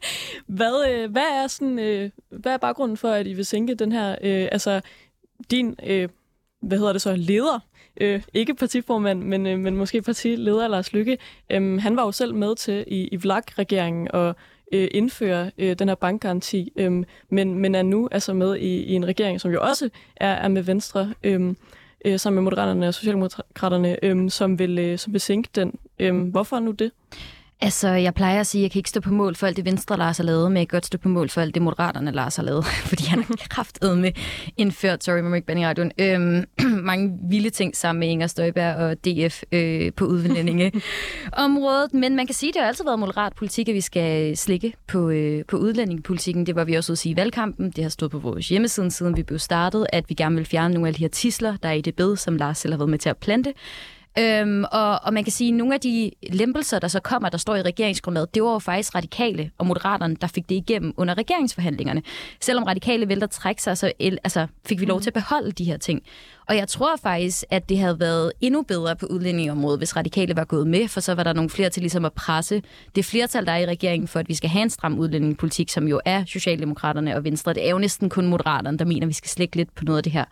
[laughs] hvad, øh, hvad, er sådan, øh, hvad er baggrunden for, at I vil sænke den her, øh, altså din, øh, hvad hedder det så, leder, øh, ikke partiformand, men, øh, men måske partileder Lars Lykke, øh, han var jo selv med til i, i VLAG-regeringen og øh, indføre øh, den her bankgaranti, øh, men, men er nu altså med i, i en regering, som jo også er, er med Venstre, øh, øh, sammen med Moderaterne og Socialdemokraterne, øh, som, vil, øh, som vil sænke den. Øh, hvorfor nu det? Altså, jeg plejer at sige, at jeg kan ikke stå på mål for alt det Venstre Lars har lavet, men jeg kan godt stå på mål for alt det Moderaterne Lars har lavet, [laughs] fordi han har kraftet med indført, sorry, må ikke radioen, øhm, [clears throat] mange vilde ting sammen med Inger Støjberg og DF øh, på udlændingeområdet. [laughs] Men man kan sige, at det har altid været moderat politik, at vi skal slikke på, øh, på udlændingepolitikken. Det var vi også ude at sige i valgkampen. Det har stået på vores hjemmeside, siden vi blev startet, at vi gerne vil fjerne nogle af de her tisler, der er i det bed, som Lars selv har været med til at plante. Øhm, og, og man kan sige, at nogle af de lempelser, der så kommer, der står i regeringsgrundlaget, det var jo faktisk radikale og moderaterne, der fik det igennem under regeringsforhandlingerne. Selvom radikale vælter trække sig, så altså, fik vi lov til at beholde de her ting. Og jeg tror faktisk, at det havde været endnu bedre på udlændingeområdet, hvis radikale var gået med, for så var der nogle flere til ligesom at presse det flertal, der er i regeringen, for at vi skal have en stram udlændingepolitik, som jo er Socialdemokraterne og Venstre. Det er jo næsten kun Moderaterne, der mener, at vi skal slække lidt på noget af det her.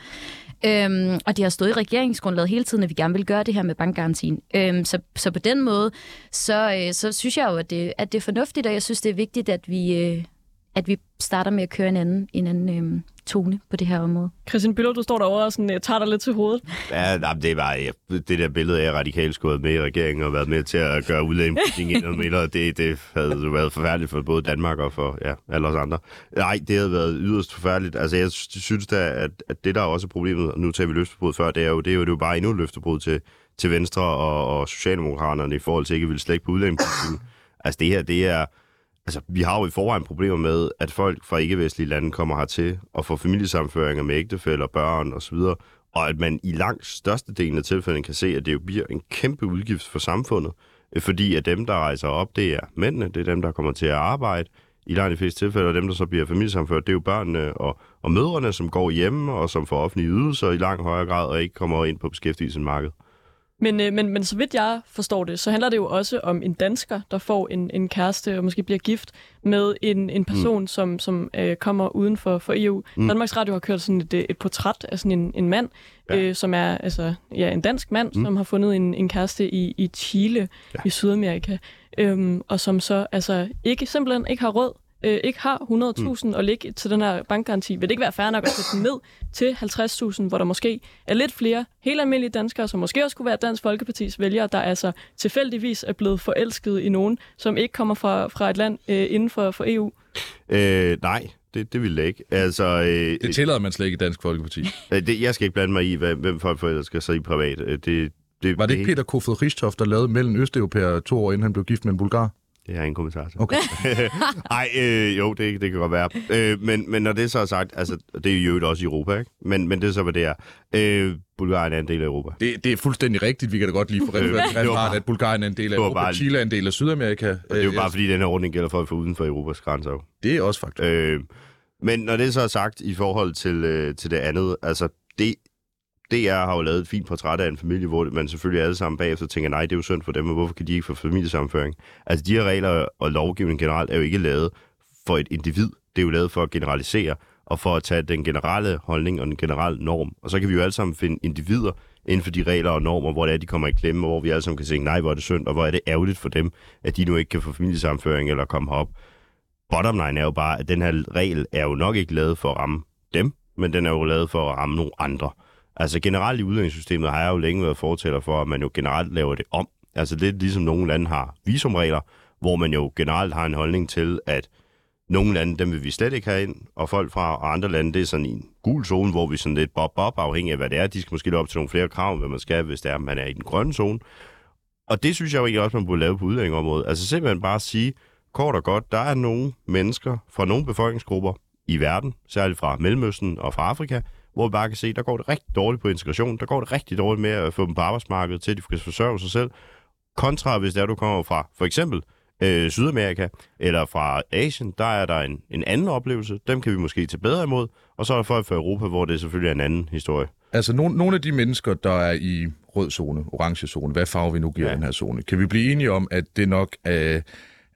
Øhm, og det har stået i regeringsgrundlaget hele tiden, at vi gerne vil gøre det her med bankgarantien. Øhm, så, så på den måde, så, øh, så synes jeg jo, at det, at det er fornuftigt, og jeg synes, det er vigtigt, at vi, øh, at vi starter med at køre en anden, en anden øh, tone på det her område. Christian Biller, du står derovre og sådan, uh, tager dig lidt til hovedet. Ja, nej, det var ja, det der billede af radikalt skåret med i regeringen og været med til at gøre udlændingepolitik [laughs] endnu mere. Det, det havde jo været forfærdeligt for både Danmark og for ja, alle os andre. Nej, det havde været yderst forfærdeligt. Altså, jeg synes da, at, at det der er også problemet, og nu tager vi løftebrud før, det er jo, det er jo, det er jo bare endnu et løftebrud til, til Venstre og, og Socialdemokraterne i forhold til ikke at ville slække på udlændingepolitikken. Altså, det her, det er altså, vi har jo i forvejen problemer med, at folk fra ikke-vestlige lande kommer hertil og får familiesamføringer med ægtefælder, børn osv., og at man i langt størstedelen af tilfældene kan se, at det jo bliver en kæmpe udgift for samfundet, øh, fordi at dem, der rejser op, det er mændene, det er dem, der kommer til at arbejde, i langt de fleste tilfælde, og dem, der så bliver familiesamført, det er jo børnene og, og mødrene, som går hjemme og som får offentlige ydelser i langt højere grad og ikke kommer ind på beskæftigelsesmarkedet. Men, øh, men, men så vidt jeg forstår det, så handler det jo også om en dansker, der får en, en kæreste og måske bliver gift med en, en person, mm. som, som øh, kommer uden for, for EU. Mm. Danmarks Radio har kørt sådan et, et portræt af sådan en, en mand, ja. øh, som er altså, ja, en dansk mand, mm. som har fundet en, en kæreste i, i Chile ja. i Sydamerika, øhm, og som så altså ikke simpelthen ikke har råd øh, ikke har 100.000 mm. og ligge til den her bankgaranti, vil det ikke være fair nok at sætte den ned til 50.000, hvor der måske er lidt flere helt almindelige danskere, som måske også kunne være Dansk Folkepartis vælgere, der altså tilfældigvis er blevet forelsket i nogen, som ikke kommer fra, fra et land øh, inden for, for EU? Øh, nej, det, det vil jeg ikke. Altså, øh, Det tillader man slet ikke i Dansk Folkeparti. øh, det, jeg skal ikke blande mig i, hvad, hvem folk forældre skal sig i privat. Øh, Det, det, Var det ikke Peter Kofod Richthoff, der lavede mellem Østeuropæere to år inden han blev gift med en bulgar? Det har jeg ingen kommentar til. Okay. [laughs] Nej, øh, jo, det, det kan godt være. Øh, men, men når det så er sagt, altså, det er jo også i Europa, ikke? Men, men det er så, hvad det er. Øh, Bulgarien er en del af Europa. Det, det er fuldstændig rigtigt. Vi kan da godt lige få refereret, at Bulgarien er en del af Europa, bare- Chile er en del af Sydamerika. Det er jo Øh, bare, fordi den her ordning gælder folk fra uden for Europas grænser. Jo. Det er også faktisk. Øh, men når det så er sagt i forhold til, øh, til det andet, altså det, DR har jo lavet et fint portræt af en familie, hvor man selvfølgelig alle sammen bagefter tænker, nej, det er jo synd for dem, og hvorfor kan de ikke få familiesammenføring? Altså de her regler og lovgivning generelt er jo ikke lavet for et individ. Det er jo lavet for at generalisere, og for at tage den generelle holdning og den generelle norm. Og så kan vi jo alle sammen finde individer inden for de regler og normer, hvor det er, de kommer i klemme, og hvor vi alle sammen kan sige, nej, hvor er det synd, og hvor er det ærgerligt for dem, at de nu ikke kan få familiesammenføring eller komme herop bottom line er jo bare, at den her regel er jo nok ikke lavet for at ramme dem, men den er jo lavet for at ramme nogle andre. Altså generelt i udlændingssystemet har jeg jo længe været fortæller for, at man jo generelt laver det om. Altså lidt ligesom nogle lande har visumregler, hvor man jo generelt har en holdning til, at nogle lande, dem vil vi slet ikke have ind, og folk fra andre lande, det er sådan en gul zone, hvor vi sådan lidt bob-bob, afhængig af hvad det er. De skal måske op til nogle flere krav, hvad man skal, hvis det er, at man er i den grønne zone. Og det synes jeg jo egentlig også, man burde lave på udlændingområdet. Altså simpelthen bare sige, kort og godt, der er nogle mennesker fra nogle befolkningsgrupper i verden, særligt fra Mellemøsten og fra Afrika, hvor vi bare kan se, der går det rigtig dårligt på integration, der går det rigtig dårligt med at få dem på arbejdsmarkedet, til at de kan forsørge sig selv. Kontra hvis det er, du kommer fra for eksempel øh, Sydamerika eller fra Asien, der er der en, en anden oplevelse. Dem kan vi måske tage bedre imod. Og så er der folk fra Europa, hvor det selvfølgelig er en anden historie. Altså, nogle, nogle af de mennesker, der er i rød zone, orange zone, hvad farve vi nu giver Ja. den her zone, kan vi blive enige om, at det nok er,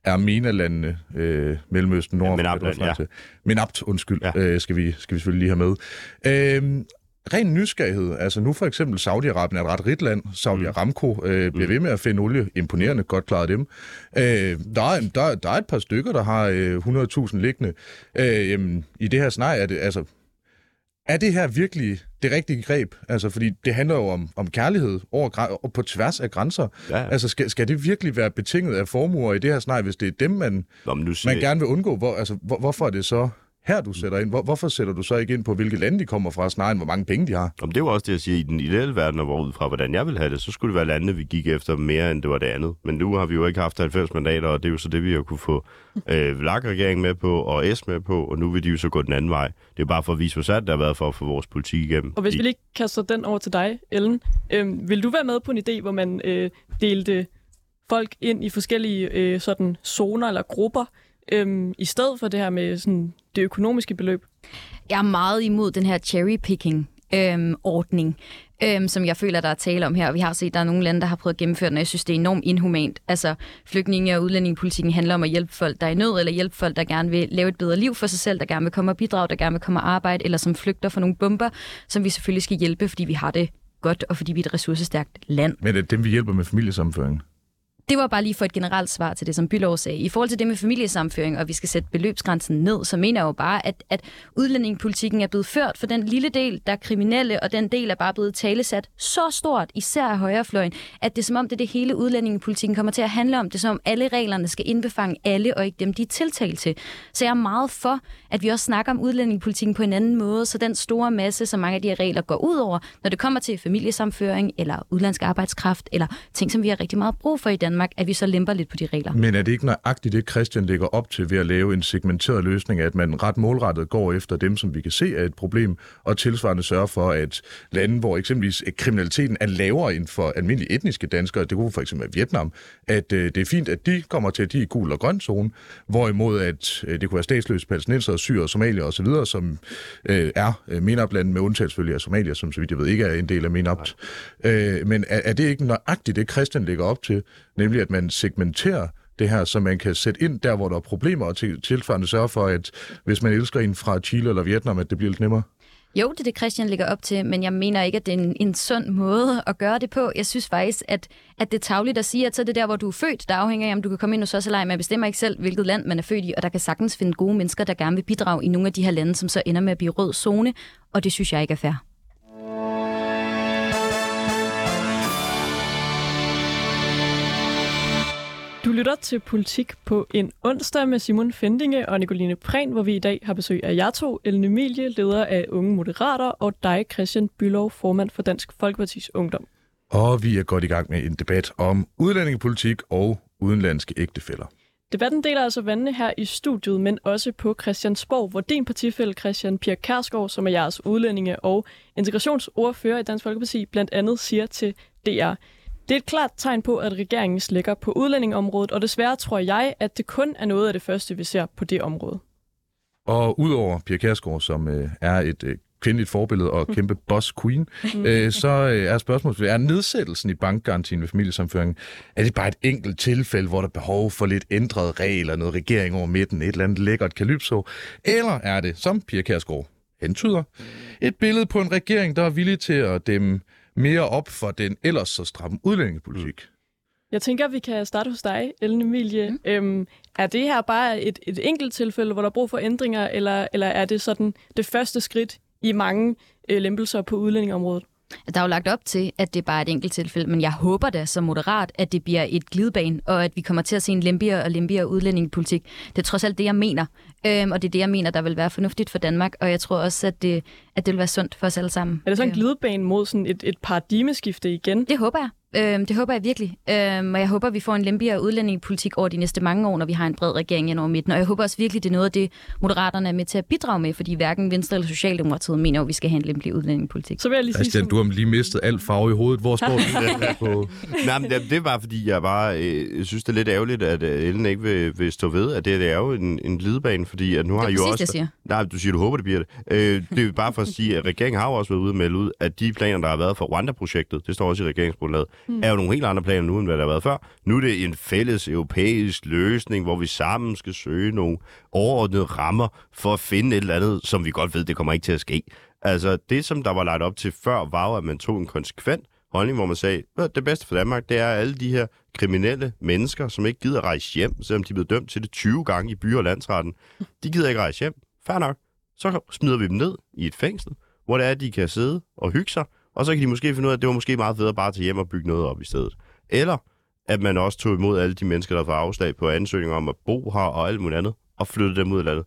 er MENA-landene, øh, Mellemøsten, Nord... Ja. Menapt, undskyld, Ja. ja. øh, skal, vi, skal vi selvfølgelig lige have med. Øh, ren nysgerrighed, altså nu for eksempel Saudi-Arabien er et ret rigt land, Saudi Aramco øh, bliver ved med at finde olie, imponerende, godt klaret dem. Øh, der, er, der, der er et par stykker, der har øh, 100.000 liggende. Øh, jamen, I det her scenarie er det, altså, er det her virkelig det rigtige greb? Altså, fordi det handler jo om, om kærlighed over, og på tværs af grænser. Ja, ja. Altså, skal, skal det virkelig være betinget af formuer i det her scenarie, hvis det er dem, man, Nå, nu man gerne vil undgå? Hvor, altså, hvor, hvorfor er det så her, du sætter ind? Hvor, hvorfor sætter du så ikke ind på, hvilke lande de kommer fra, snarere end hvor mange penge de har? Om det var også det, jeg siger, i den ideelle verden, og hvor ud fra, hvordan jeg vil have det, så skulle det være landene, vi gik efter mere, end det var det andet. Men nu har vi jo ikke haft 90 mandater, og det er jo så det, vi har kunne få øh, VLAG-regeringen med på, og S med på, og nu vil de jo så gå den anden vej. Det er jo bare for at vise, hvor sat det har været for at få vores politik igennem. Og hvis vi lige kaster den over til dig, Ellen, øhm, vil du være med på en idé, hvor man øh, delte folk ind i forskellige øh, sådan zoner eller grupper, øhm, i stedet for det her med sådan, det økonomiske beløb? Jeg er meget imod den her cherry-picking øhm, ordning, øhm, som jeg føler, der er tale om her. Vi har set, at der er nogle lande, der har prøvet at gennemføre den, og jeg synes, det er enormt inhumant. Altså, flygtninge- og udlændingepolitikken handler om at hjælpe folk, der er i nød, eller hjælpe folk, der gerne vil lave et bedre liv for sig selv, der gerne vil komme og bidrage, der gerne vil komme og arbejde, eller som flygter fra nogle bomber, som vi selvfølgelig skal hjælpe, fordi vi har det godt, og fordi vi er et ressourcestærkt land. Men er det dem, vi hjælper med familiesammenføring? Det var bare lige for et generelt svar til det, som Bylov sagde. I forhold til det med familiesamføring, og vi skal sætte beløbsgrænsen ned, så mener jeg jo bare, at, at udlændingepolitikken er blevet ført for den lille del, der er kriminelle, og den del er bare blevet talesat så stort, især af højrefløjen, at det er som om, det er det hele udlændingepolitikken kommer til at handle om. Det er som om, alle reglerne skal indbefange alle, og ikke dem, de er tiltalt til. Så jeg er meget for, at vi også snakker om udlændingepolitikken på en anden måde, så den store masse, som mange af de her regler går ud over, når det kommer til familiesamføring, eller udlandsk arbejdskraft, eller ting, som vi har rigtig meget brug for i Danmark, at vi så lemper lidt på de regler. Men er det ikke nøjagtigt det, Christian lægger op til ved at lave en segmenteret løsning, at man ret målrettet går efter dem, som vi kan se er et problem, og tilsvarende sørger for, at lande, hvor eksempelvis kriminaliteten er lavere end for almindelige etniske danskere, det kunne for eksempel være Vietnam, at øh, det er fint, at de kommer til, at de er i gul og grøn zone, hvorimod at øh, det kunne være statsløse palæstinenser, syre, somalier osv., som øh, er øh, MENAP-lande med undtagelse selvfølgelig af Somalia, som så vidt jeg ved ikke er en del af MENAPT. Øh, men er, er det ikke nøjagtigt det, Christian lægger op til, nemlig at man segmenterer det her, så man kan sætte ind der, hvor der er problemer, og til, tilsvarende sørge for, at hvis man elsker en fra Chile eller Vietnam, at det bliver lidt nemmere? Jo, det er det, Christian ligger op til, men jeg mener ikke, at det er en, en sund måde at gøre det på. Jeg synes faktisk, at, at det er tavligt at sige, at så er det der, hvor du er født, der afhænger af, om du kan komme ind hos os eller ej. Man bestemmer ikke selv, hvilket land man er født i, og der kan sagtens finde gode mennesker, der gerne vil bidrage i nogle af de her lande, som så ender med at blive rød zone, og det synes jeg ikke er fair. Du lytter til Politik på en onsdag med Simon Fendinge og Nicoline Prehn, hvor vi i dag har besøg af jer to, Ellen Emilie, leder af Unge Moderater, og dig, Christian Bylov, formand for Dansk Folkepartis Ungdom. Og vi er godt i gang med en debat om udlændingepolitik og udenlandske ægtefælder. Debatten deler altså vandene her i studiet, men også på Christiansborg, hvor din partifælle Christian Pia Kærsgaard, som er jeres udlændinge- og integrationsordfører i Dansk Folkeparti, blandt andet siger til DR, det er et klart tegn på, at regeringen slækker på udlændingområdet, og desværre tror jeg, at det kun er noget af det første, vi ser på det område. Og udover Pia Kærsgaard, som øh, er et øh, kvindeligt forbillede og [laughs] kæmpe boss queen, øh, så øh, er spørgsmålet, er nedsættelsen i bankgarantien ved familiesamføring, er det bare et enkelt tilfælde, hvor der er behov for lidt ændrede regler, noget regering over midten, et eller andet lækkert kalypso, eller er det, som Pia Kærsgaard hentyder, et billede på en regering, der er villig til at dæmme mere op for den ellers så stramme udlændingepolitik? Jeg tænker, at vi kan starte hos dig, Ellen Emilie. Mm. Øhm, er det her bare et, et enkelt tilfælde, hvor der er brug for ændringer, eller, eller er det sådan det første skridt i mange øh, lempelser på udlændingeområdet? Der er jo lagt op til, at det er bare et enkelt tilfælde, men jeg håber da som moderat, at det bliver et glidebane, og at vi kommer til at se en lempeligere og lempeligere udlændingepolitik. Det er trods alt det, jeg mener, øhm, og det er det, jeg mener, der vil være fornuftigt for Danmark, og jeg tror også, at det, at det vil være sundt for os alle sammen. Er det så en glidebane mod sådan et, et paradigmeskifte igen? Det håber jeg. Øhm, det håber jeg virkelig. Øhm, og jeg håber, vi får en lempeligere udlændingepolitik over de næste mange år, når vi har en bred regering ind over midten. Og jeg håber også virkelig, det er noget af det, Moderaterne er med til at bidrage med, fordi hverken Venstre eller Socialdemokratiet mener, at vi skal have en lempelig udlændingepolitik. Så vil jeg lige sige, Christian, sådan, du har lige mistet alt farve i hovedet. Hvor står du på? [laughs] Nej, men det, bare fordi, jeg bare øh, synes, det er lidt ærgerligt, at øh, Ellen ikke vil, vil stå ved, at det, det er jo en, en glidebane, fordi at nu har Det er I jo også... det, jeg siger. Nej, du siger, du håber, det bliver det. Øh, det er bare for at sige, at regeringen har jo også været ude og melde ud, at de planer, der har været for Rwanda-projektet, det står også i regeringsgrundlaget, mm. er jo nogle helt andre planer nu, end hvad der har været før. Nu er det en fælles europæisk løsning, hvor vi sammen skal søge nogle overordnede rammer for at finde et eller andet, som vi godt ved, det kommer ikke til at ske. Altså, det som der var lagt op til før, var jo, at man tog en konsekvent holdning, hvor man sagde, at det bedste for Danmark, det er alle de her kriminelle mennesker, som ikke gider rejse hjem, selvom de er blevet dømt til det 20 gange i by- og landsretten. De gider ikke rejse hjem. Fair nok. Så smider vi dem ned i et fængsel, hvor det er, at de kan sidde og hygge sig, og så kan de måske finde ud af, at det var måske meget federe bare at tage hjem og bygge noget op i stedet. Eller at man også tog imod alle de mennesker, der får afslag på ansøgninger om at bo her og alt muligt andet, og flyttede dem ud af landet.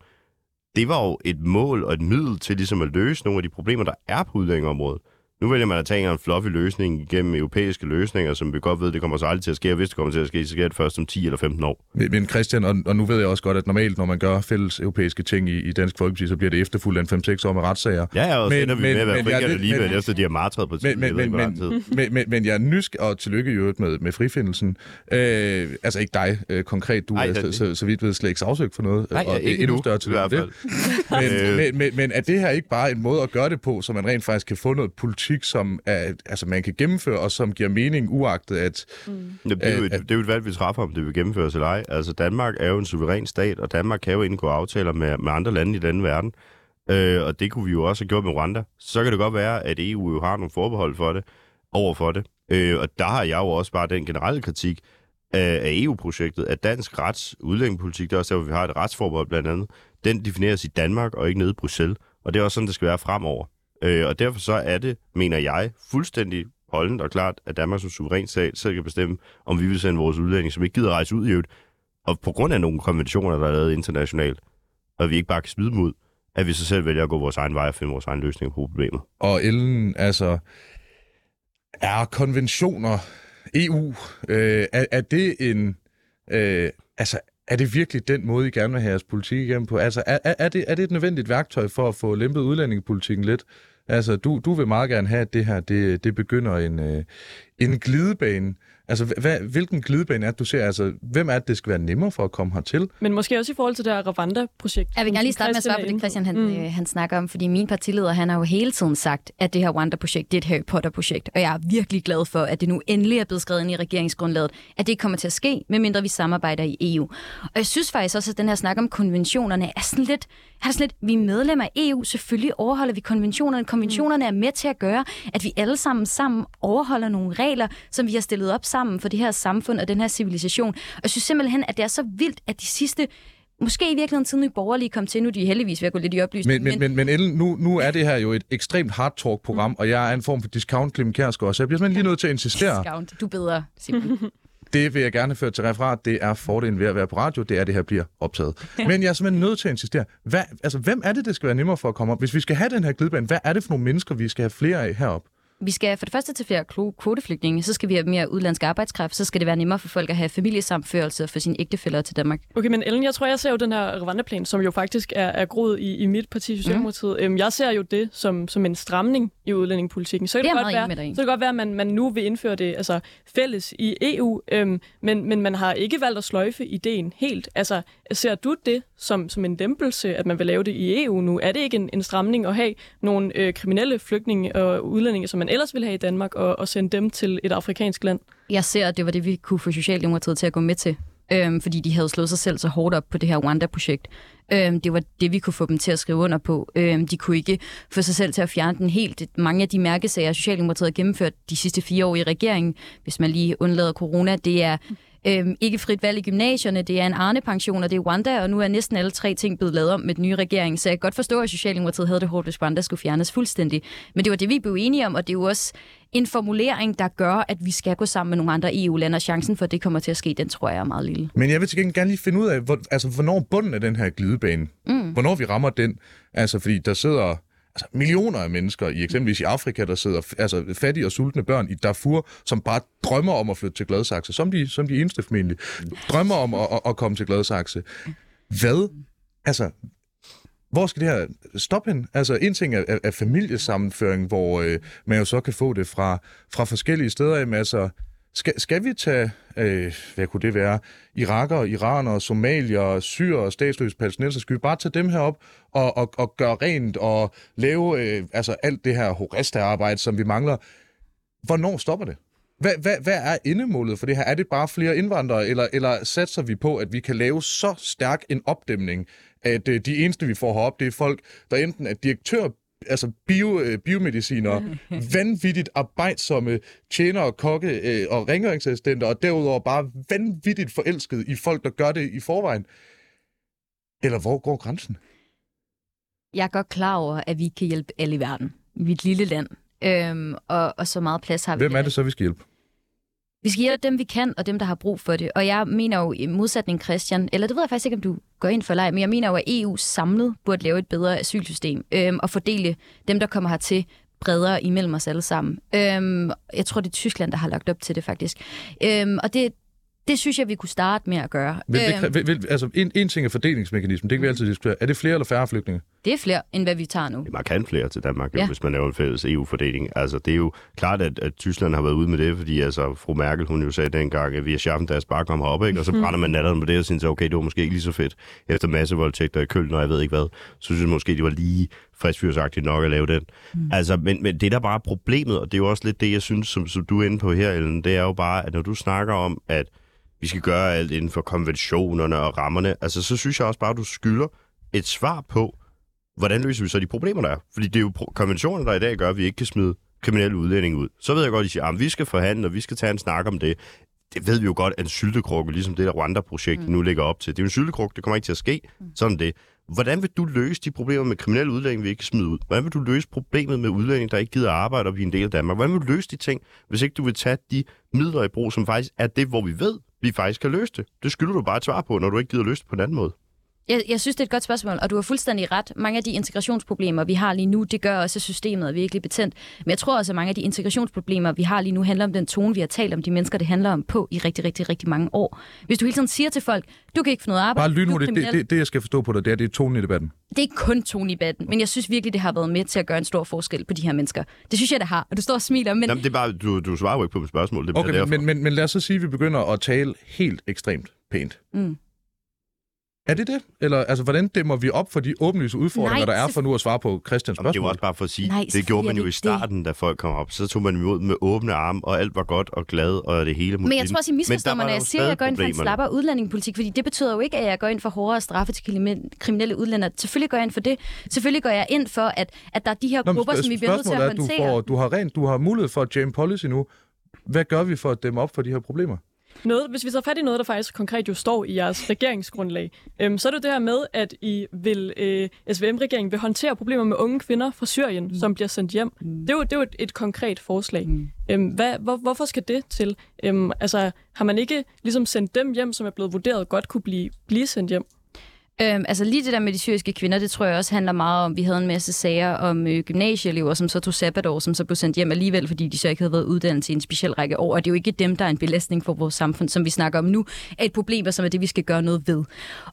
Det var jo et mål og et middel til ligesom at løse nogle af de problemer, der er på udlændingeområdet. Nu vælger man at tage en fluffy løsning igennem europæiske løsninger, som vi godt ved, det kommer så aldrig til at ske, og hvis det kommer til at ske, så sker det først om 10 eller 15 år. Men Christian, og, og nu ved jeg også godt, at normalt, når man gør fælles europæiske ting i, i Dansk Folkeparti, så bliver det efterfuldt af 5-6 år med retssager. Ja, ja, og så Men- ender vi men- med at være lidt- alligevel, men- efter de har martret på. Men, men, men, men, men, men, men jeg er nysk, og tillykke i øvrigt med, med frifindelsen. Øh, altså ikke dig øh, konkret, du Ej, er så, så, så vidt ved slet ikke sagsøgt for noget. Nej, og ikke endnu nu, større tillykke det. Men, men, men, men er det her ikke bare en måde at gøre det på, så man rent faktisk kan få noget politik, som er, altså man kan gennemføre, og som giver mening, uagtet at... Jamen, det, er jo et, Øh, det er jo et valg, vi træffer, om det vil gennemføres eller ej. Altså, Danmark er jo en suveræn stat, og Danmark kan jo indgå aftaler med, med andre lande i den verden. Øh, og det kunne vi jo også have gjort med Rwanda. Så kan det godt være, at EU jo har nogle forbehold for det, over for det. Øh, og der har jeg jo også bare den generelle kritik af, af EU-projektet, at dansk rets udlændingepolitik, det er også der, hvor vi har et retsforbehold blandt andet, den defineres i Danmark og ikke nede i Bruxelles. Og det er også sådan, det skal være fremover. Øh, og derfor så er det, mener jeg, fuldstændig holdent og klart, at Danmark som suveræn stat selv kan bestemme, om vi vil sende vores udlændinge, som ikke gider rejse ud i øvrigt, og på grund af nogle konventioner, der er lavet internationalt, og vi ikke bare kan smide dem ud, at vi så selv vælger at gå vores egen vej og finde vores egen løsning på problemet. Og Ellen, altså, er konventioner, EU, øh, er, er det en... Øh, altså, er det virkelig den måde, I gerne vil have jeres politik igennem på? Altså, er, er, det, er det et nødvendigt værktøj for at få lempet udlændingepolitikken lidt? Altså, du, du vil meget gerne have, at det her, det, det begynder en, øh, En glidebane. Altså, hvad, hvilken glidebane er det, du ser? Altså, hvem er det, det skal være nemmere for at komme hertil? Men måske også i forhold til det her Rwanda-projekt. Jeg vil gerne lige starte med at svare på det, Christian han, mm. øh, han snakker om, fordi min partileder han har jo hele tiden sagt, at det her Rwanda-projekt, det er et Harry Potter-projekt, og jeg er virkelig glad for, at det nu endelig er blevet skrevet ind i regeringsgrundlaget, at det ikke kommer til at ske, medmindre vi samarbejder i EU. Og jeg synes faktisk også, at den her snak om konventionerne er sådan lidt, er sådan lidt vi er medlemmer af EU, selvfølgelig overholder vi konventionerne. Konventionerne er med til at gøre, at vi alle sammen sammen overholder nogle regler, som vi har stillet op sammen for det her samfund og den her civilisation. Og jeg synes simpelthen, at det er så vildt, at de sidste Måske i virkeligheden siden nye borgerlige kom til, nu er de heldigvis ved at gå lidt i oplysning. Men, men, men, men Ellen, nu, nu er det her jo et ekstremt hard talk program, mm. og jeg er en form for discount Clem Kjærsgaard, så jeg bliver simpelthen lige nødt til at insistere. Discount, du er bedre, Simon. [laughs] Det vil jeg gerne føre til referat. Det er fordelen ved at være på radio, det er, at det her bliver optaget. Men jeg er simpelthen nødt til at insistere. Hvad, altså, hvem er det, det skal være nemmere for at komme op? Hvis vi skal have den her glidebane, hvad er det for nogle mennesker, vi skal have flere af herop? Vi skal for det første til flere kvoteflygtninge, så skal vi have mere udlandsk arbejdskraft, så skal det være nemmere for folk at have familiesamførelse for sine ægtefæller til Danmark. Okay, men Ellen, jeg tror, jeg ser jo den her Rwanda-plan, som jo faktisk er, er groet i, i mit parti, Socialdemokratiet. Mm. Jeg ser jo det som, som en stramning i udlændingepolitikken. Så kan det, det, godt være, så kan det godt være, at man, man nu vil indføre det altså, fælles i EU, øhm, men, men man har ikke valgt at sløjfe ideen helt. Altså, ser du det som, som en dæmpelse, at man vil lave det i EU nu? Er det ikke en, en stramning at have nogle øh, kriminelle flygtninge og udlændinge, som man ellers ville have i Danmark, og, og sende dem til et afrikansk land? Jeg ser, at det var det, vi kunne få Socialdemokratiet til at gå med til. Øhm, fordi de havde slået sig selv så hårdt op på det her Rwanda-projekt. Øhm, det var det, vi kunne få dem til at skrive under på. Øhm, de kunne ikke få sig selv til at fjerne den helt. Mange af de mærkesager, Socialdemokratiet har gennemført de sidste fire år i regeringen, hvis man lige undlader corona, det er Øhm, ikke frit valg i gymnasierne, det er en Arne-pension, og det er Wanda, og nu er næsten alle tre ting blevet lavet om med den nye regering. Så jeg kan godt forstå, at Socialdemokratiet havde det hårdt, hvis Wanda skulle fjernes fuldstændig. Men det var det, vi blev enige om, og det er jo også en formulering, der gør, at vi skal gå sammen med nogle andre EU-lande, og chancen for, at det kommer til at ske, den tror jeg er meget lille. Men jeg vil til gengæld gerne lige finde ud af, hvor, altså, hvornår bunden af den her glidebane, mm. hvornår vi rammer den. Altså, fordi der sidder altså, millioner af mennesker i eksempelvis i Afrika, der sidder altså, fattige og sultne børn i Darfur, som bare drømmer om at flytte til Gladsaxe, som de, som de eneste formentlig. Drømmer om at, at, at komme til Gladsaxe. Hvad? Altså, hvor skal det her stoppe hen? Altså, en ting er, er, er familiesammenføring, hvor øh, man jo så kan få det fra, fra forskellige steder. Jamen, altså, skal, skal vi tage, øh, hvad kunne det være, irakere, iranere, somalier, syre, statsløse palæstinenser, skal vi bare tage dem herop og, og, og gøre rent og lave øh, altså alt det her horesta-arbejde, som vi mangler? Hvornår stopper det? Hvad, hvad, hvad er endemålet for det her? Er det bare flere indvandrere, eller, eller satser vi på, at vi kan lave så stærk en opdæmning, at øh, de eneste, vi får herop, det er folk, der enten er direktør altså bio, øh, biomediciner, [laughs] vanvittigt arbejdsomme tjenere, kokke øh, og rengøringsassistenter, og derudover bare vanvittigt forelsket i folk, der gør det i forvejen. Eller hvor går grænsen? Jeg er godt klar over, at vi kan hjælpe alle i verden. Vi er et lille land, øhm, og, og så meget plads har vi. Hvem er det så, vi skal hjælpe? Vi skal hjælpe dem, vi kan, og dem, der har brug for det. Og jeg mener jo i modsætning Christian, eller det ved jeg faktisk ikke, om du går ind for leg, men jeg mener jo, at EU samlet burde lave et bedre asylsystem øhm, og fordele dem, der kommer hertil, bredere imellem os alle sammen. Øhm, jeg tror, det er Tyskland, der har lagt op til det faktisk. Øhm, og det, det synes jeg, vi kunne starte med at gøre. Vil, øhm, vil, vil, altså, en, en ting er fordelingsmekanismen, det kan vi altid diskutere. Er det flere eller færre flygtninge? Det er flere, end hvad vi tager nu. Man kan flere til Danmark, ja. jo, hvis man laver en fælles EU-fordeling. Altså, det er jo klart, at, at Tyskland har været ude med det, fordi altså, fru Merkel, hun jo sagde dengang, at vi har schaffen deres bare kommer op, ikke? og så mhm. brænder man natteren med det, og synes, okay, det var måske ikke lige så fedt. Efter massevoldtægter i Køln, og jeg ved ikke hvad, så synes jeg måske, det var lige friskfyrsagtigt nok at lave den. Mm. Altså, men, men det der bare er problemet, og det er jo også lidt det, jeg synes, som, som du er inde på her, Ellen, det er jo bare, at når du snakker om, at vi skal gøre alt inden for konventionerne og rammerne, altså så synes jeg også bare, at du skylder et svar på, hvordan løser vi så de problemer, der er? Fordi det er jo konventionerne, der i dag gør, at vi ikke kan smide kriminelle udlændinge ud. Så ved jeg godt, at I siger, at vi skal forhandle, og vi skal tage en snak om det. Det ved vi jo godt, at en syltekrukke, ligesom det der Rwanda-projekt mm. nu ligger op til. Det er jo en syltekrukke, det kommer ikke til at ske. Mm. Sådan det. Hvordan vil du løse de problemer med kriminelle udlændinge, vi ikke kan smide ud? Hvordan vil du løse problemet med udlændinge, der ikke gider arbejde og blive en del af Danmark? Hvordan vil du løse de ting, hvis ikke du vil tage de midler i brug, som faktisk er det, hvor vi ved, vi faktisk kan løse det? Det skylder du bare et svar på, når du ikke gider løse det på en anden måde. Jeg, jeg synes, det er et godt spørgsmål, og du har fuldstændig ret. Mange af de integrationsproblemer, vi har lige nu, det gør også, at systemet er virkelig betændt. Men jeg tror også, at mange af de integrationsproblemer, vi har lige nu, handler om den tone, vi har talt om de mennesker, det handler om på i rigtig, rigtig, rigtig mange år. Hvis du hele tiden siger til folk, du kan ikke få noget arbejde, Bare du er lynhurtigt, det, kriminel. det, det, jeg skal forstå på dig, det er, det er tonen i debatten. det er ikke kun tone i debatten, men jeg synes virkelig, det har været med til at gøre en stor forskel på de her mennesker. Det synes jeg, det har. Og du står og smiler, men Jamen, det er bare, du, du svarer jo ikke på mit spørgsmål. Det Okay, men, men, men lad os så sige, at vi begynder at tale helt ekstremt pænt. Mm. Er det det? Eller altså, hvordan dæmmer vi op for de åbenlyse udfordringer, Nej, der er for nu at svare på Christians Jamen, det var spørgsmål? også bare for at sige, Nej, det gjorde man jo i er det starten, da folk kom op. Så tog man imod med åbne arme, og alt var godt og glad, og det hele Men jeg tror også, I misforstår mig, når jeg siger, at jeg går ind for en slappere udlændingepolitik, fordi det betyder jo ikke, at jeg går ind for hårdere straffe til krimi- kriminelle udlændere. Selvfølgelig går jeg ind for det. Selvfølgelig går jeg ind for, at, at der er de her Nå, grupper, som vi bliver nødt til at er, at du, håndtere. får, du, har rent, du har mulighed for at jam policy nu. Hvad gør vi for at dæmme op for de her problemer? Noget, hvis vi tager fat i noget, der faktisk konkret jo står i jeres regeringsgrundlag, øhm, så er det det her med, at I vil, øh, SVM-regeringen vil håndtere problemer med unge kvinder fra Syrien, mm. som bliver sendt hjem. Mm. Det er jo, det er jo et, et konkret forslag. Mm. Øhm, hvad, hvor, hvorfor skal det til? Øhm, altså, har man ikke ligesom sendt dem hjem, som er blevet vurderet godt kunne blive, blive sendt hjem? Øhm, altså lige det der med de syriske kvinder, det tror jeg også handler meget om. Vi havde en masse sager om øh, gymnasieelever, som så tog sabbatår, som så blev sendt hjem alligevel, fordi de så ikke havde været uddannet i en speciel række år. Og det er jo ikke dem, der er en belastning for vores samfund, som vi snakker om nu, er et problem, og som er det, vi skal gøre noget ved.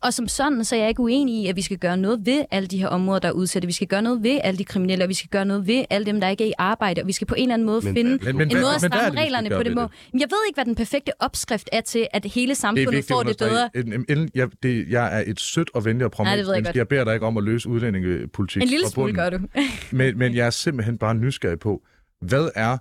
Og som sådan, så er jeg ikke uenig i, at vi skal gøre noget ved alle de her områder, der er udsatte. Vi skal gøre noget ved alle de kriminelle, og vi skal gøre noget ved alle dem, der ikke er i arbejde, og vi skal på en eller anden måde Men- finde men- men en måde at er stramme det, reglerne på det ved må. det? Men Jeg ved ikke, hvad den perfekte opskrift er til, at hele samfundet får det bedre. En- en- en- Jeg, det, jeg er et sødt og venligt og Nej, jeg pragmatisk godt. Jeg beder dig ikke om at løse udlændingepolitik. En lille smule gør du. [laughs] men, men jeg er simpelthen bare nysgerrig på, hvad er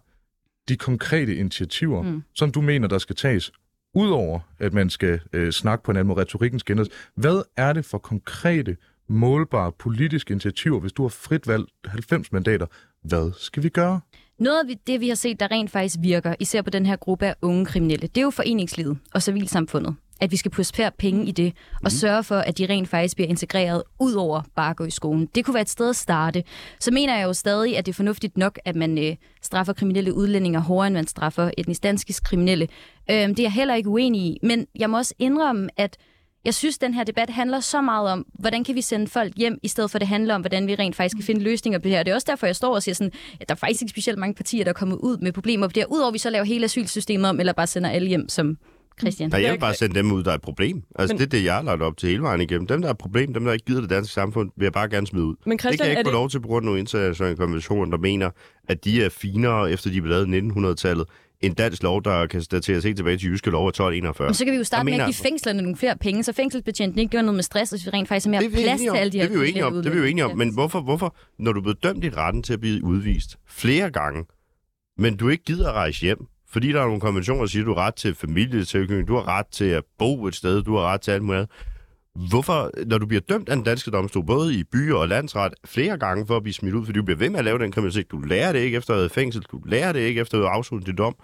de konkrete initiativer, mm. som du mener, der skal tages, udover at man skal øh, snakke på en anden måde, retorikken skal ændres. Hvad er det for konkrete, målbare politiske initiativer, hvis du har frit valgt 90 mandater? Hvad skal vi gøre? Noget af det, vi har set, der rent faktisk virker, især på den her gruppe af unge kriminelle, det er jo foreningslivet og civilsamfundet. At vi skal flere penge i det, og sørge for, at de rent faktisk bliver integreret ud over bare at gå i skolen. Det kunne være et sted at starte. Så mener jeg jo stadig, at det er fornuftigt nok, at man øh, straffer kriminelle udlændinge hårdere, end man straffer etnisk danske kriminelle. Øh, det er jeg heller ikke uenig i. Men jeg må også indrømme, at jeg synes, den her debat handler så meget om, hvordan kan vi sende folk hjem, i stedet for at det handler om, hvordan vi rent faktisk kan finde løsninger på det her. Det er også derfor, jeg står og siger sådan, at der er faktisk ikke specielt mange partier, der er kommet ud med problemer på det her, udover vi så laver hele asylsystemet om, eller bare sender alle hjem som Christian. Nej, jeg vil bare sende dem ud, der er et problem. Altså, Men- det er det, jeg har lagt op til hele vejen igennem. Dem, der er et problem, dem, der ikke gider det danske samfund, vil jeg bare gerne smide ud. Men det Christian, kan jeg ikke få det, lov til på grund af nogle internationale konventioner, der mener, at de er finere, efter de blev lavet i 1900-tallet, en dansk lov, der kan dateres helt tilbage til jyske lov af 1241. Men så kan vi jo starte Jeg med at mener- give fængslerne nogle flere penge, så fængselsbetjenten ikke gør noget med stress, og vi rent faktisk har mere det er plads til alle de her det er vi jo enige om. Det er vi jo enige om. Men hvorfor, hvorfor, når du er blevet dømt i retten til at blive udvist flere gange, men du ikke gider at rejse hjem, fordi der er nogle konventioner, der siger, at du har ret til familietilknytning, du har ret til at bo et sted, du har ret til alt muligt. Hvorfor, når du bliver dømt af den danske domstol, både i byer og landsret, flere gange for at blive smidt ud, fordi du bliver ved med at lave den kriminalitet, du lærer det ikke efter at have været i fængsel, du lærer det ikke efter at have afsluttet din dom,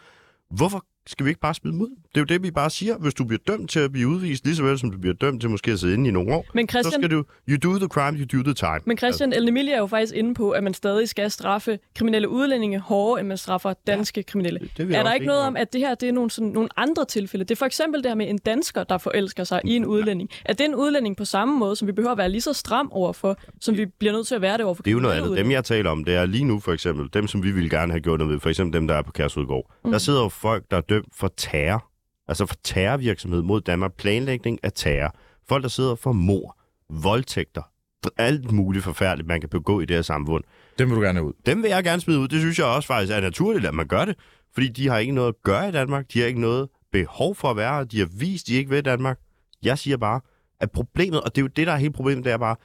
hvorfor skal vi ikke bare smide dem ud? Det er jo det, vi bare siger. Hvis du bliver dømt til at blive udvist, lige så vel som du bliver dømt til måske at sidde inde i nogle år, men så Christian, skal du, you do the crime, you do the time. Men Christian El Emilia er jo faktisk inde på, at man stadig skal straffe kriminelle udlændinge hårdere, end man straffer danske ja, kriminelle. det er vi er der ikke noget om, at det her det er nogle, sådan, nogle andre tilfælde? Det er for eksempel det her med en dansker, der forelsker sig i en udlænding. Er det en udlænding på samme måde, som vi behøver at være lige så stram overfor, som vi bliver nødt til at være det overfor Det er jo noget andet. Dem, jeg taler om, det er lige nu for eksempel, dem, som vi ville gerne have gjort noget ved, for eksempel dem, der er på Kærsudgård. Mm. Der sidder jo folk, der er dømt for terror. Altså for terrorvirksomhed mod Danmark, planlægning af terror. Folk, der sidder for mor, voldtægter, alt muligt forfærdeligt, man kan begå i det her samfund. Dem vil du gerne ud. Dem vil jeg gerne smide ud. Det synes jeg også faktisk er naturligt, at man gør det. Fordi de har ikke noget at gøre i Danmark. De har ikke noget behov for at være her. De har vist, de ikke vil Danmark. Jeg siger bare, at problemet, og det er jo det, der er hele problemet, det er bare,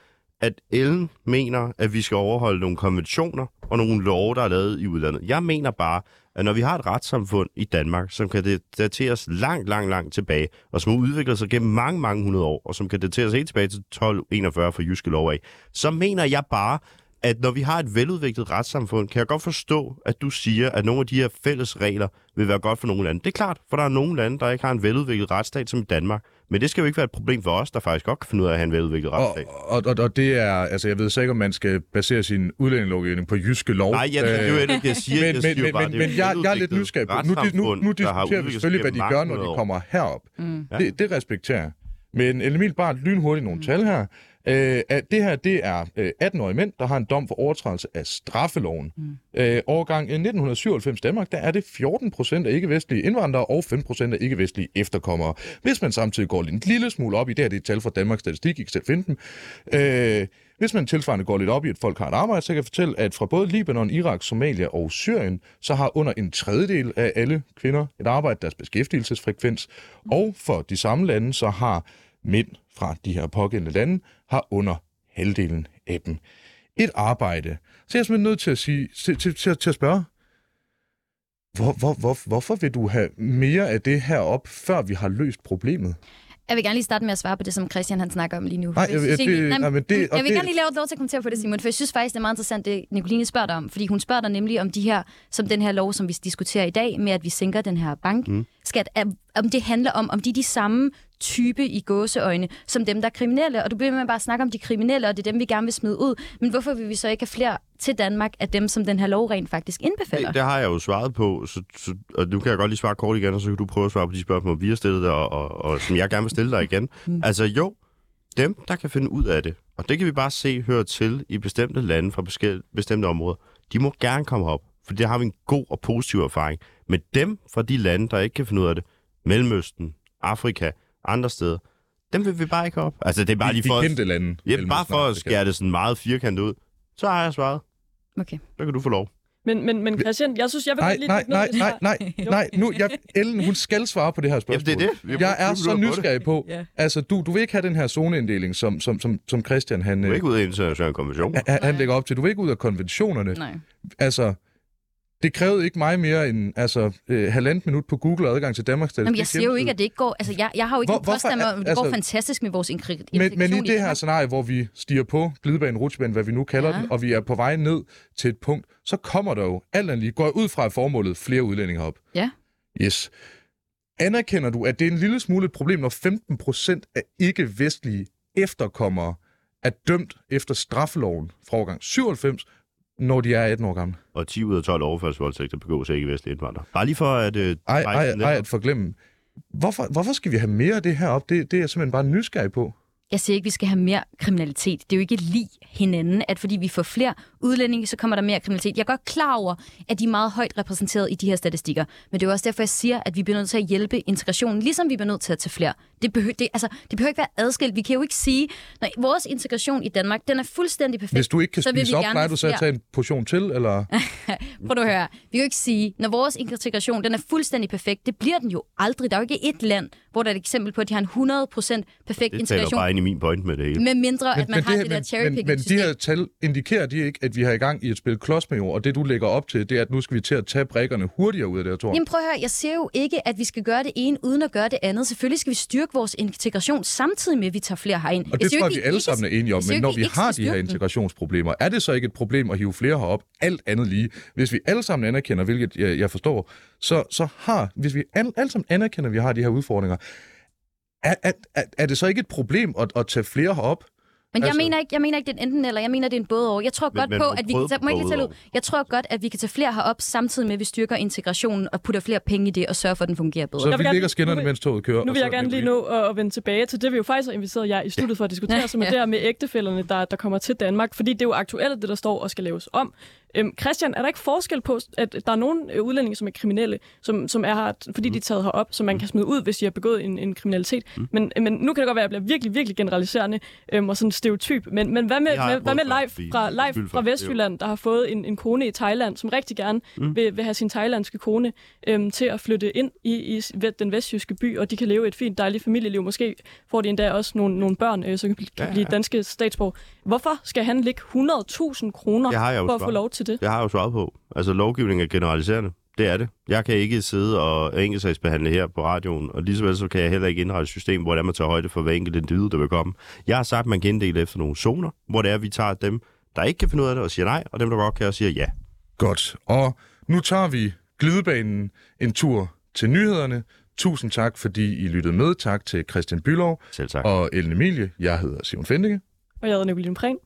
at Ellen mener, at vi skal overholde nogle konventioner og nogle love, der er lavet i udlandet. Jeg mener bare, at når vi har et retssamfund i Danmark, som kan det dateres langt, langt, langt tilbage, og som har udviklet sig gennem mange, mange hundrede år, og som kan dateres helt tilbage til 1241 for jyske lov af, så mener jeg bare, at når vi har et veludviklet retssamfund, kan jeg godt forstå, at du siger, at nogle af de her fælles regler vil være godt for nogle lande. Det er klart, for der er nogle lande, der ikke har en veludviklet retsstat som i Danmark. Men det skal jo ikke være et problem for os, der faktisk godt kan finde ud af at have en veludviklet Og, retsstat. og, og, og det er, altså jeg ved så ikke, om man skal basere sin udlændingelovgivning på jyske lov. Nej, jeg, det er jo ikke det, jeg siger. men, jeg men, siger men, bare, men, det er men jeg, jeg er lidt nysgerrig på, nu, nu, nu, diskuterer vi selvfølgelig, hvad de gør, når de kommer herop. Mm. Det, det respekterer jeg. Men Emil bare lynhurtigt nogle tal her. Øh, at det her, det er øh, 18-årige mænd, der har en dom for overtrædelse af straffeloven. Mm. Øh, årgang 1997 Danmark, der er det 14 procent af ikke-vestlige indvandrere og 5 procent af ikke-vestlige efterkommere. Hvis man samtidig går en lille smule op i det her, det er et tal fra Danmarks Statistik, I kan selv finde dem. Øh, hvis man tilsvarende går lidt op i, at folk har et arbejde, så kan jeg fortælle, at fra både Libanon, Irak, Somalia og Syrien, så har under en tredjedel af alle kvinder et arbejde, deres beskæftigelsesfrekvens. Og for de samme lande, så har mænd fra de her pågældende lande, har under halvdelen af dem et arbejde. Så jeg er simpelthen nødt til at, sige, til, til, til, til at spørge, hvor, hvor, hvor, hvorfor vil du have mere af det her op, før vi har løst problemet? Jeg vil gerne lige starte med at svare på det, som Christian han snakker om lige nu. Nej, jeg, jeg- synes jeg- det- nej, nej, men det- jeg vil det- gerne lige lave lov til at kommentere på det, Simon, for jeg synes faktisk, det er meget interessant, det Nicoline spørger dig om. Fordi hun spørger dig nemlig om de her, som den her lov, som vi diskuterer i dag, med at vi sænker den her bankskat, mm. Om det handler om, om de er de samme type i gåseøjne, som dem, der er kriminelle. Og du bliver med bare at snakke om de kriminelle, og det er dem, vi gerne vil smide ud. Men hvorfor vil vi så ikke have flere til Danmark af dem, som den her lov rent faktisk indbefatter? Det, det har jeg jo svaret på, så, så, og nu kan jeg godt lige svare kort igen, og så kan du prøve at svare på de spørgsmål, vi har stillet dig, og, og, og som jeg gerne vil stille dig igen. Mm. Altså jo, dem, der kan finde ud af det, og det kan vi bare se hører til i bestemte lande fra bestemte områder, de må gerne komme op, for det har vi en god og positiv erfaring. Men dem fra de lande, der ikke kan finde ud af det, Mellemøsten, Afrika, andre steder, dem vil vi bare ikke op. Altså det er bare lige for, de kendte lande. ja, bare for at skære det sådan meget firkantet ud. Så har jeg svaret. Okay. Så kan du få lov. Men, men, men Christian, jeg synes, jeg vil Nej, godt lige nej, nej, nej, [laughs] nej, nej. Nu, jeg, Ellen, hun skal svare på det her spørgsmål. Jamen, det er det. Jeg brugt er 20 så på nysgerrig på, Ja. altså du, du vil ikke have den her zoneinddeling, som, som, som, som Christian han, Du er øh, ikke ude af international konvention. han, han lægger op til. Du vil ikke ud af konventionerne. Nej. Altså, det krævede ikke mig mere end altså, øh, halvandet minut på Google og adgang til Danmarks Statistik. Jamen, jeg siger jo ikke, at det ikke går... Altså, jeg, jeg har jo ikke Hvor- Hvor, påstand hvorfor om, at det går altså- fantastisk med vores inkri- men, men i det her Danmark. scenarie, hvor vi stiger på glidebanen, rutsjebanen, hvad vi nu kalder Ja. den, og vi er på vej ned til et punkt, så kommer der jo alt andet lige, går ud fra formålet, flere udlændinge op. Ja. Yes. Anerkender du, at det er en lille smule et problem, når 15 procent af ikke-vestlige efterkommere er dømt efter straffeloven fra årgang 97, når de er 18 år gamle? Og 10 ud af 12 overfaldsvoldtægter begås af ikke-vestlige indvandrere. Bare lige for at... Øh, Ej, ej, ej, at forglemme. Hvorfor, hvorfor skal vi have mere af det her op? Det, det er jeg simpelthen bare nysgerrig på. Jeg siger ikke, at vi skal have mere kriminalitet. Det er jo ikke lige hinanden, at fordi vi får flere udlændinge, så kommer der mere kriminalitet. Jeg er godt klar over, at de er meget højt repræsenteret i de her statistikker. Men det er jo også derfor, jeg siger, at vi bliver nødt til at hjælpe integrationen, ligesom vi bliver nødt til at tage flere. Det, behøver, det, altså, det behøver ikke være adskilt. Vi kan jo ikke sige, når vores integration i Danmark, den er fuldstændig perfekt. Hvis du ikke kan så vil spise vi op, gerne plejer du så at tage en portion til, eller? [laughs] Prøv at høre. Vi kan jo ikke sige, når vores integration den er fuldstændig perfekt, det bliver den jo aldrig. Der er jo ikke et land, hvor der er et eksempel på, at de har en 100% perfekt Det taler integration, bare ind i min point med det hele. med mindre at man har det, der cherry men, men de her tal indikerer de ikke, at vi har i gang i et spil klods med jord, og det du lægger op til, det er, at nu skal vi til at tage brækkerne hurtigere ud af det her tårn. Jamen prøv at høre, jeg siger jo ikke, at vi skal gøre det ene uden at gøre det andet. Selvfølgelig skal vi styrke vores integration samtidig med, at vi tager flere herind. Og Jeg det tror jeg, vi alle sammen er enige om. Men når vi har de her integrationsproblemer, er det så ikke et problem at hive flere herop, alt andet lige? Hvis vi alle sammen anerkender, hvilket jeg, jeg forstår, så, så har, hvis vi alle, alle sammen anerkender, at vi har de her udfordringer, er, er, er, er det så ikke et problem at, at tage flere herop? Men jeg Altså- mener ikke, jeg mener ikke, det er en enten eller. Jeg mener, det er en både og. Jeg tror Men- godt men på, at vi kan tage, må jeg ikke lige ud? Jeg tror godt, at vi kan tage flere herop, samtidig med, at vi styrker integrationen og putter flere penge i det og sørger for, at den fungerer bedre. Så Jeg vi ligger skinnerne, nu vil- mens toget kører. Nu vil jeg gerne lige nå at, at vende tilbage til det, vi jo faktisk har inviteret jer i studiet for at diskutere, som er det her med ægtefælderne, der, der kommer til Danmark. Fordi det er jo aktuelt, det der står og skal laves om. Øhm, Christian, er der ikke forskel på, at der er nogle øh, udlændinge, som er kriminelle, som, som er her, fordi de er taget herop, som man kan smide ud, hvis de har begået en, en kriminalitet? Men, men nu kan det godt være, at jeg bliver virkelig, virkelig generaliserende øhm, og sådan stereotyp. Men, men hvad med, med, hvad med Leif fra, Leif fra. Vestjylland, der har fået en, en kone i Thailand, som rigtig gerne mm. vil, vil have sin thailandske kone øhm, til at flytte ind i, i den vestjyske by, og de kan leve et fint, dejligt familieliv. Måske får de endda også nogle, nogle børn, øh, som kan, blive, kan Ja, blive ja. danske statsborger. Hvorfor skal han lægge 100.000 kroner for at få lov til det? Det har jeg jo svaret på. Altså, lovgivning er generaliserende. Det er det. Jeg kan ikke sidde og enkeltsagsbehandle her på radioen, og lige så vel så kan jeg heller ikke indrette et system, hvor det er, man tager højde for hver enkelt individ, der vil komme. Jeg har sagt, at man kan inddele efter nogle zoner, hvor det er, at vi tager dem, der ikke kan finde ud af det, og siger nej, og dem, der godt kan, og siger ja. Godt. Og nu tager vi glidebanen en tur til nyhederne. Tusind tak, fordi I lyttede med. Tak til Christian Bylov Selv tak. og Ellen Emilie. Jeg hedder Simon Fendinge. Og jeg hedder Nicoline Prehn.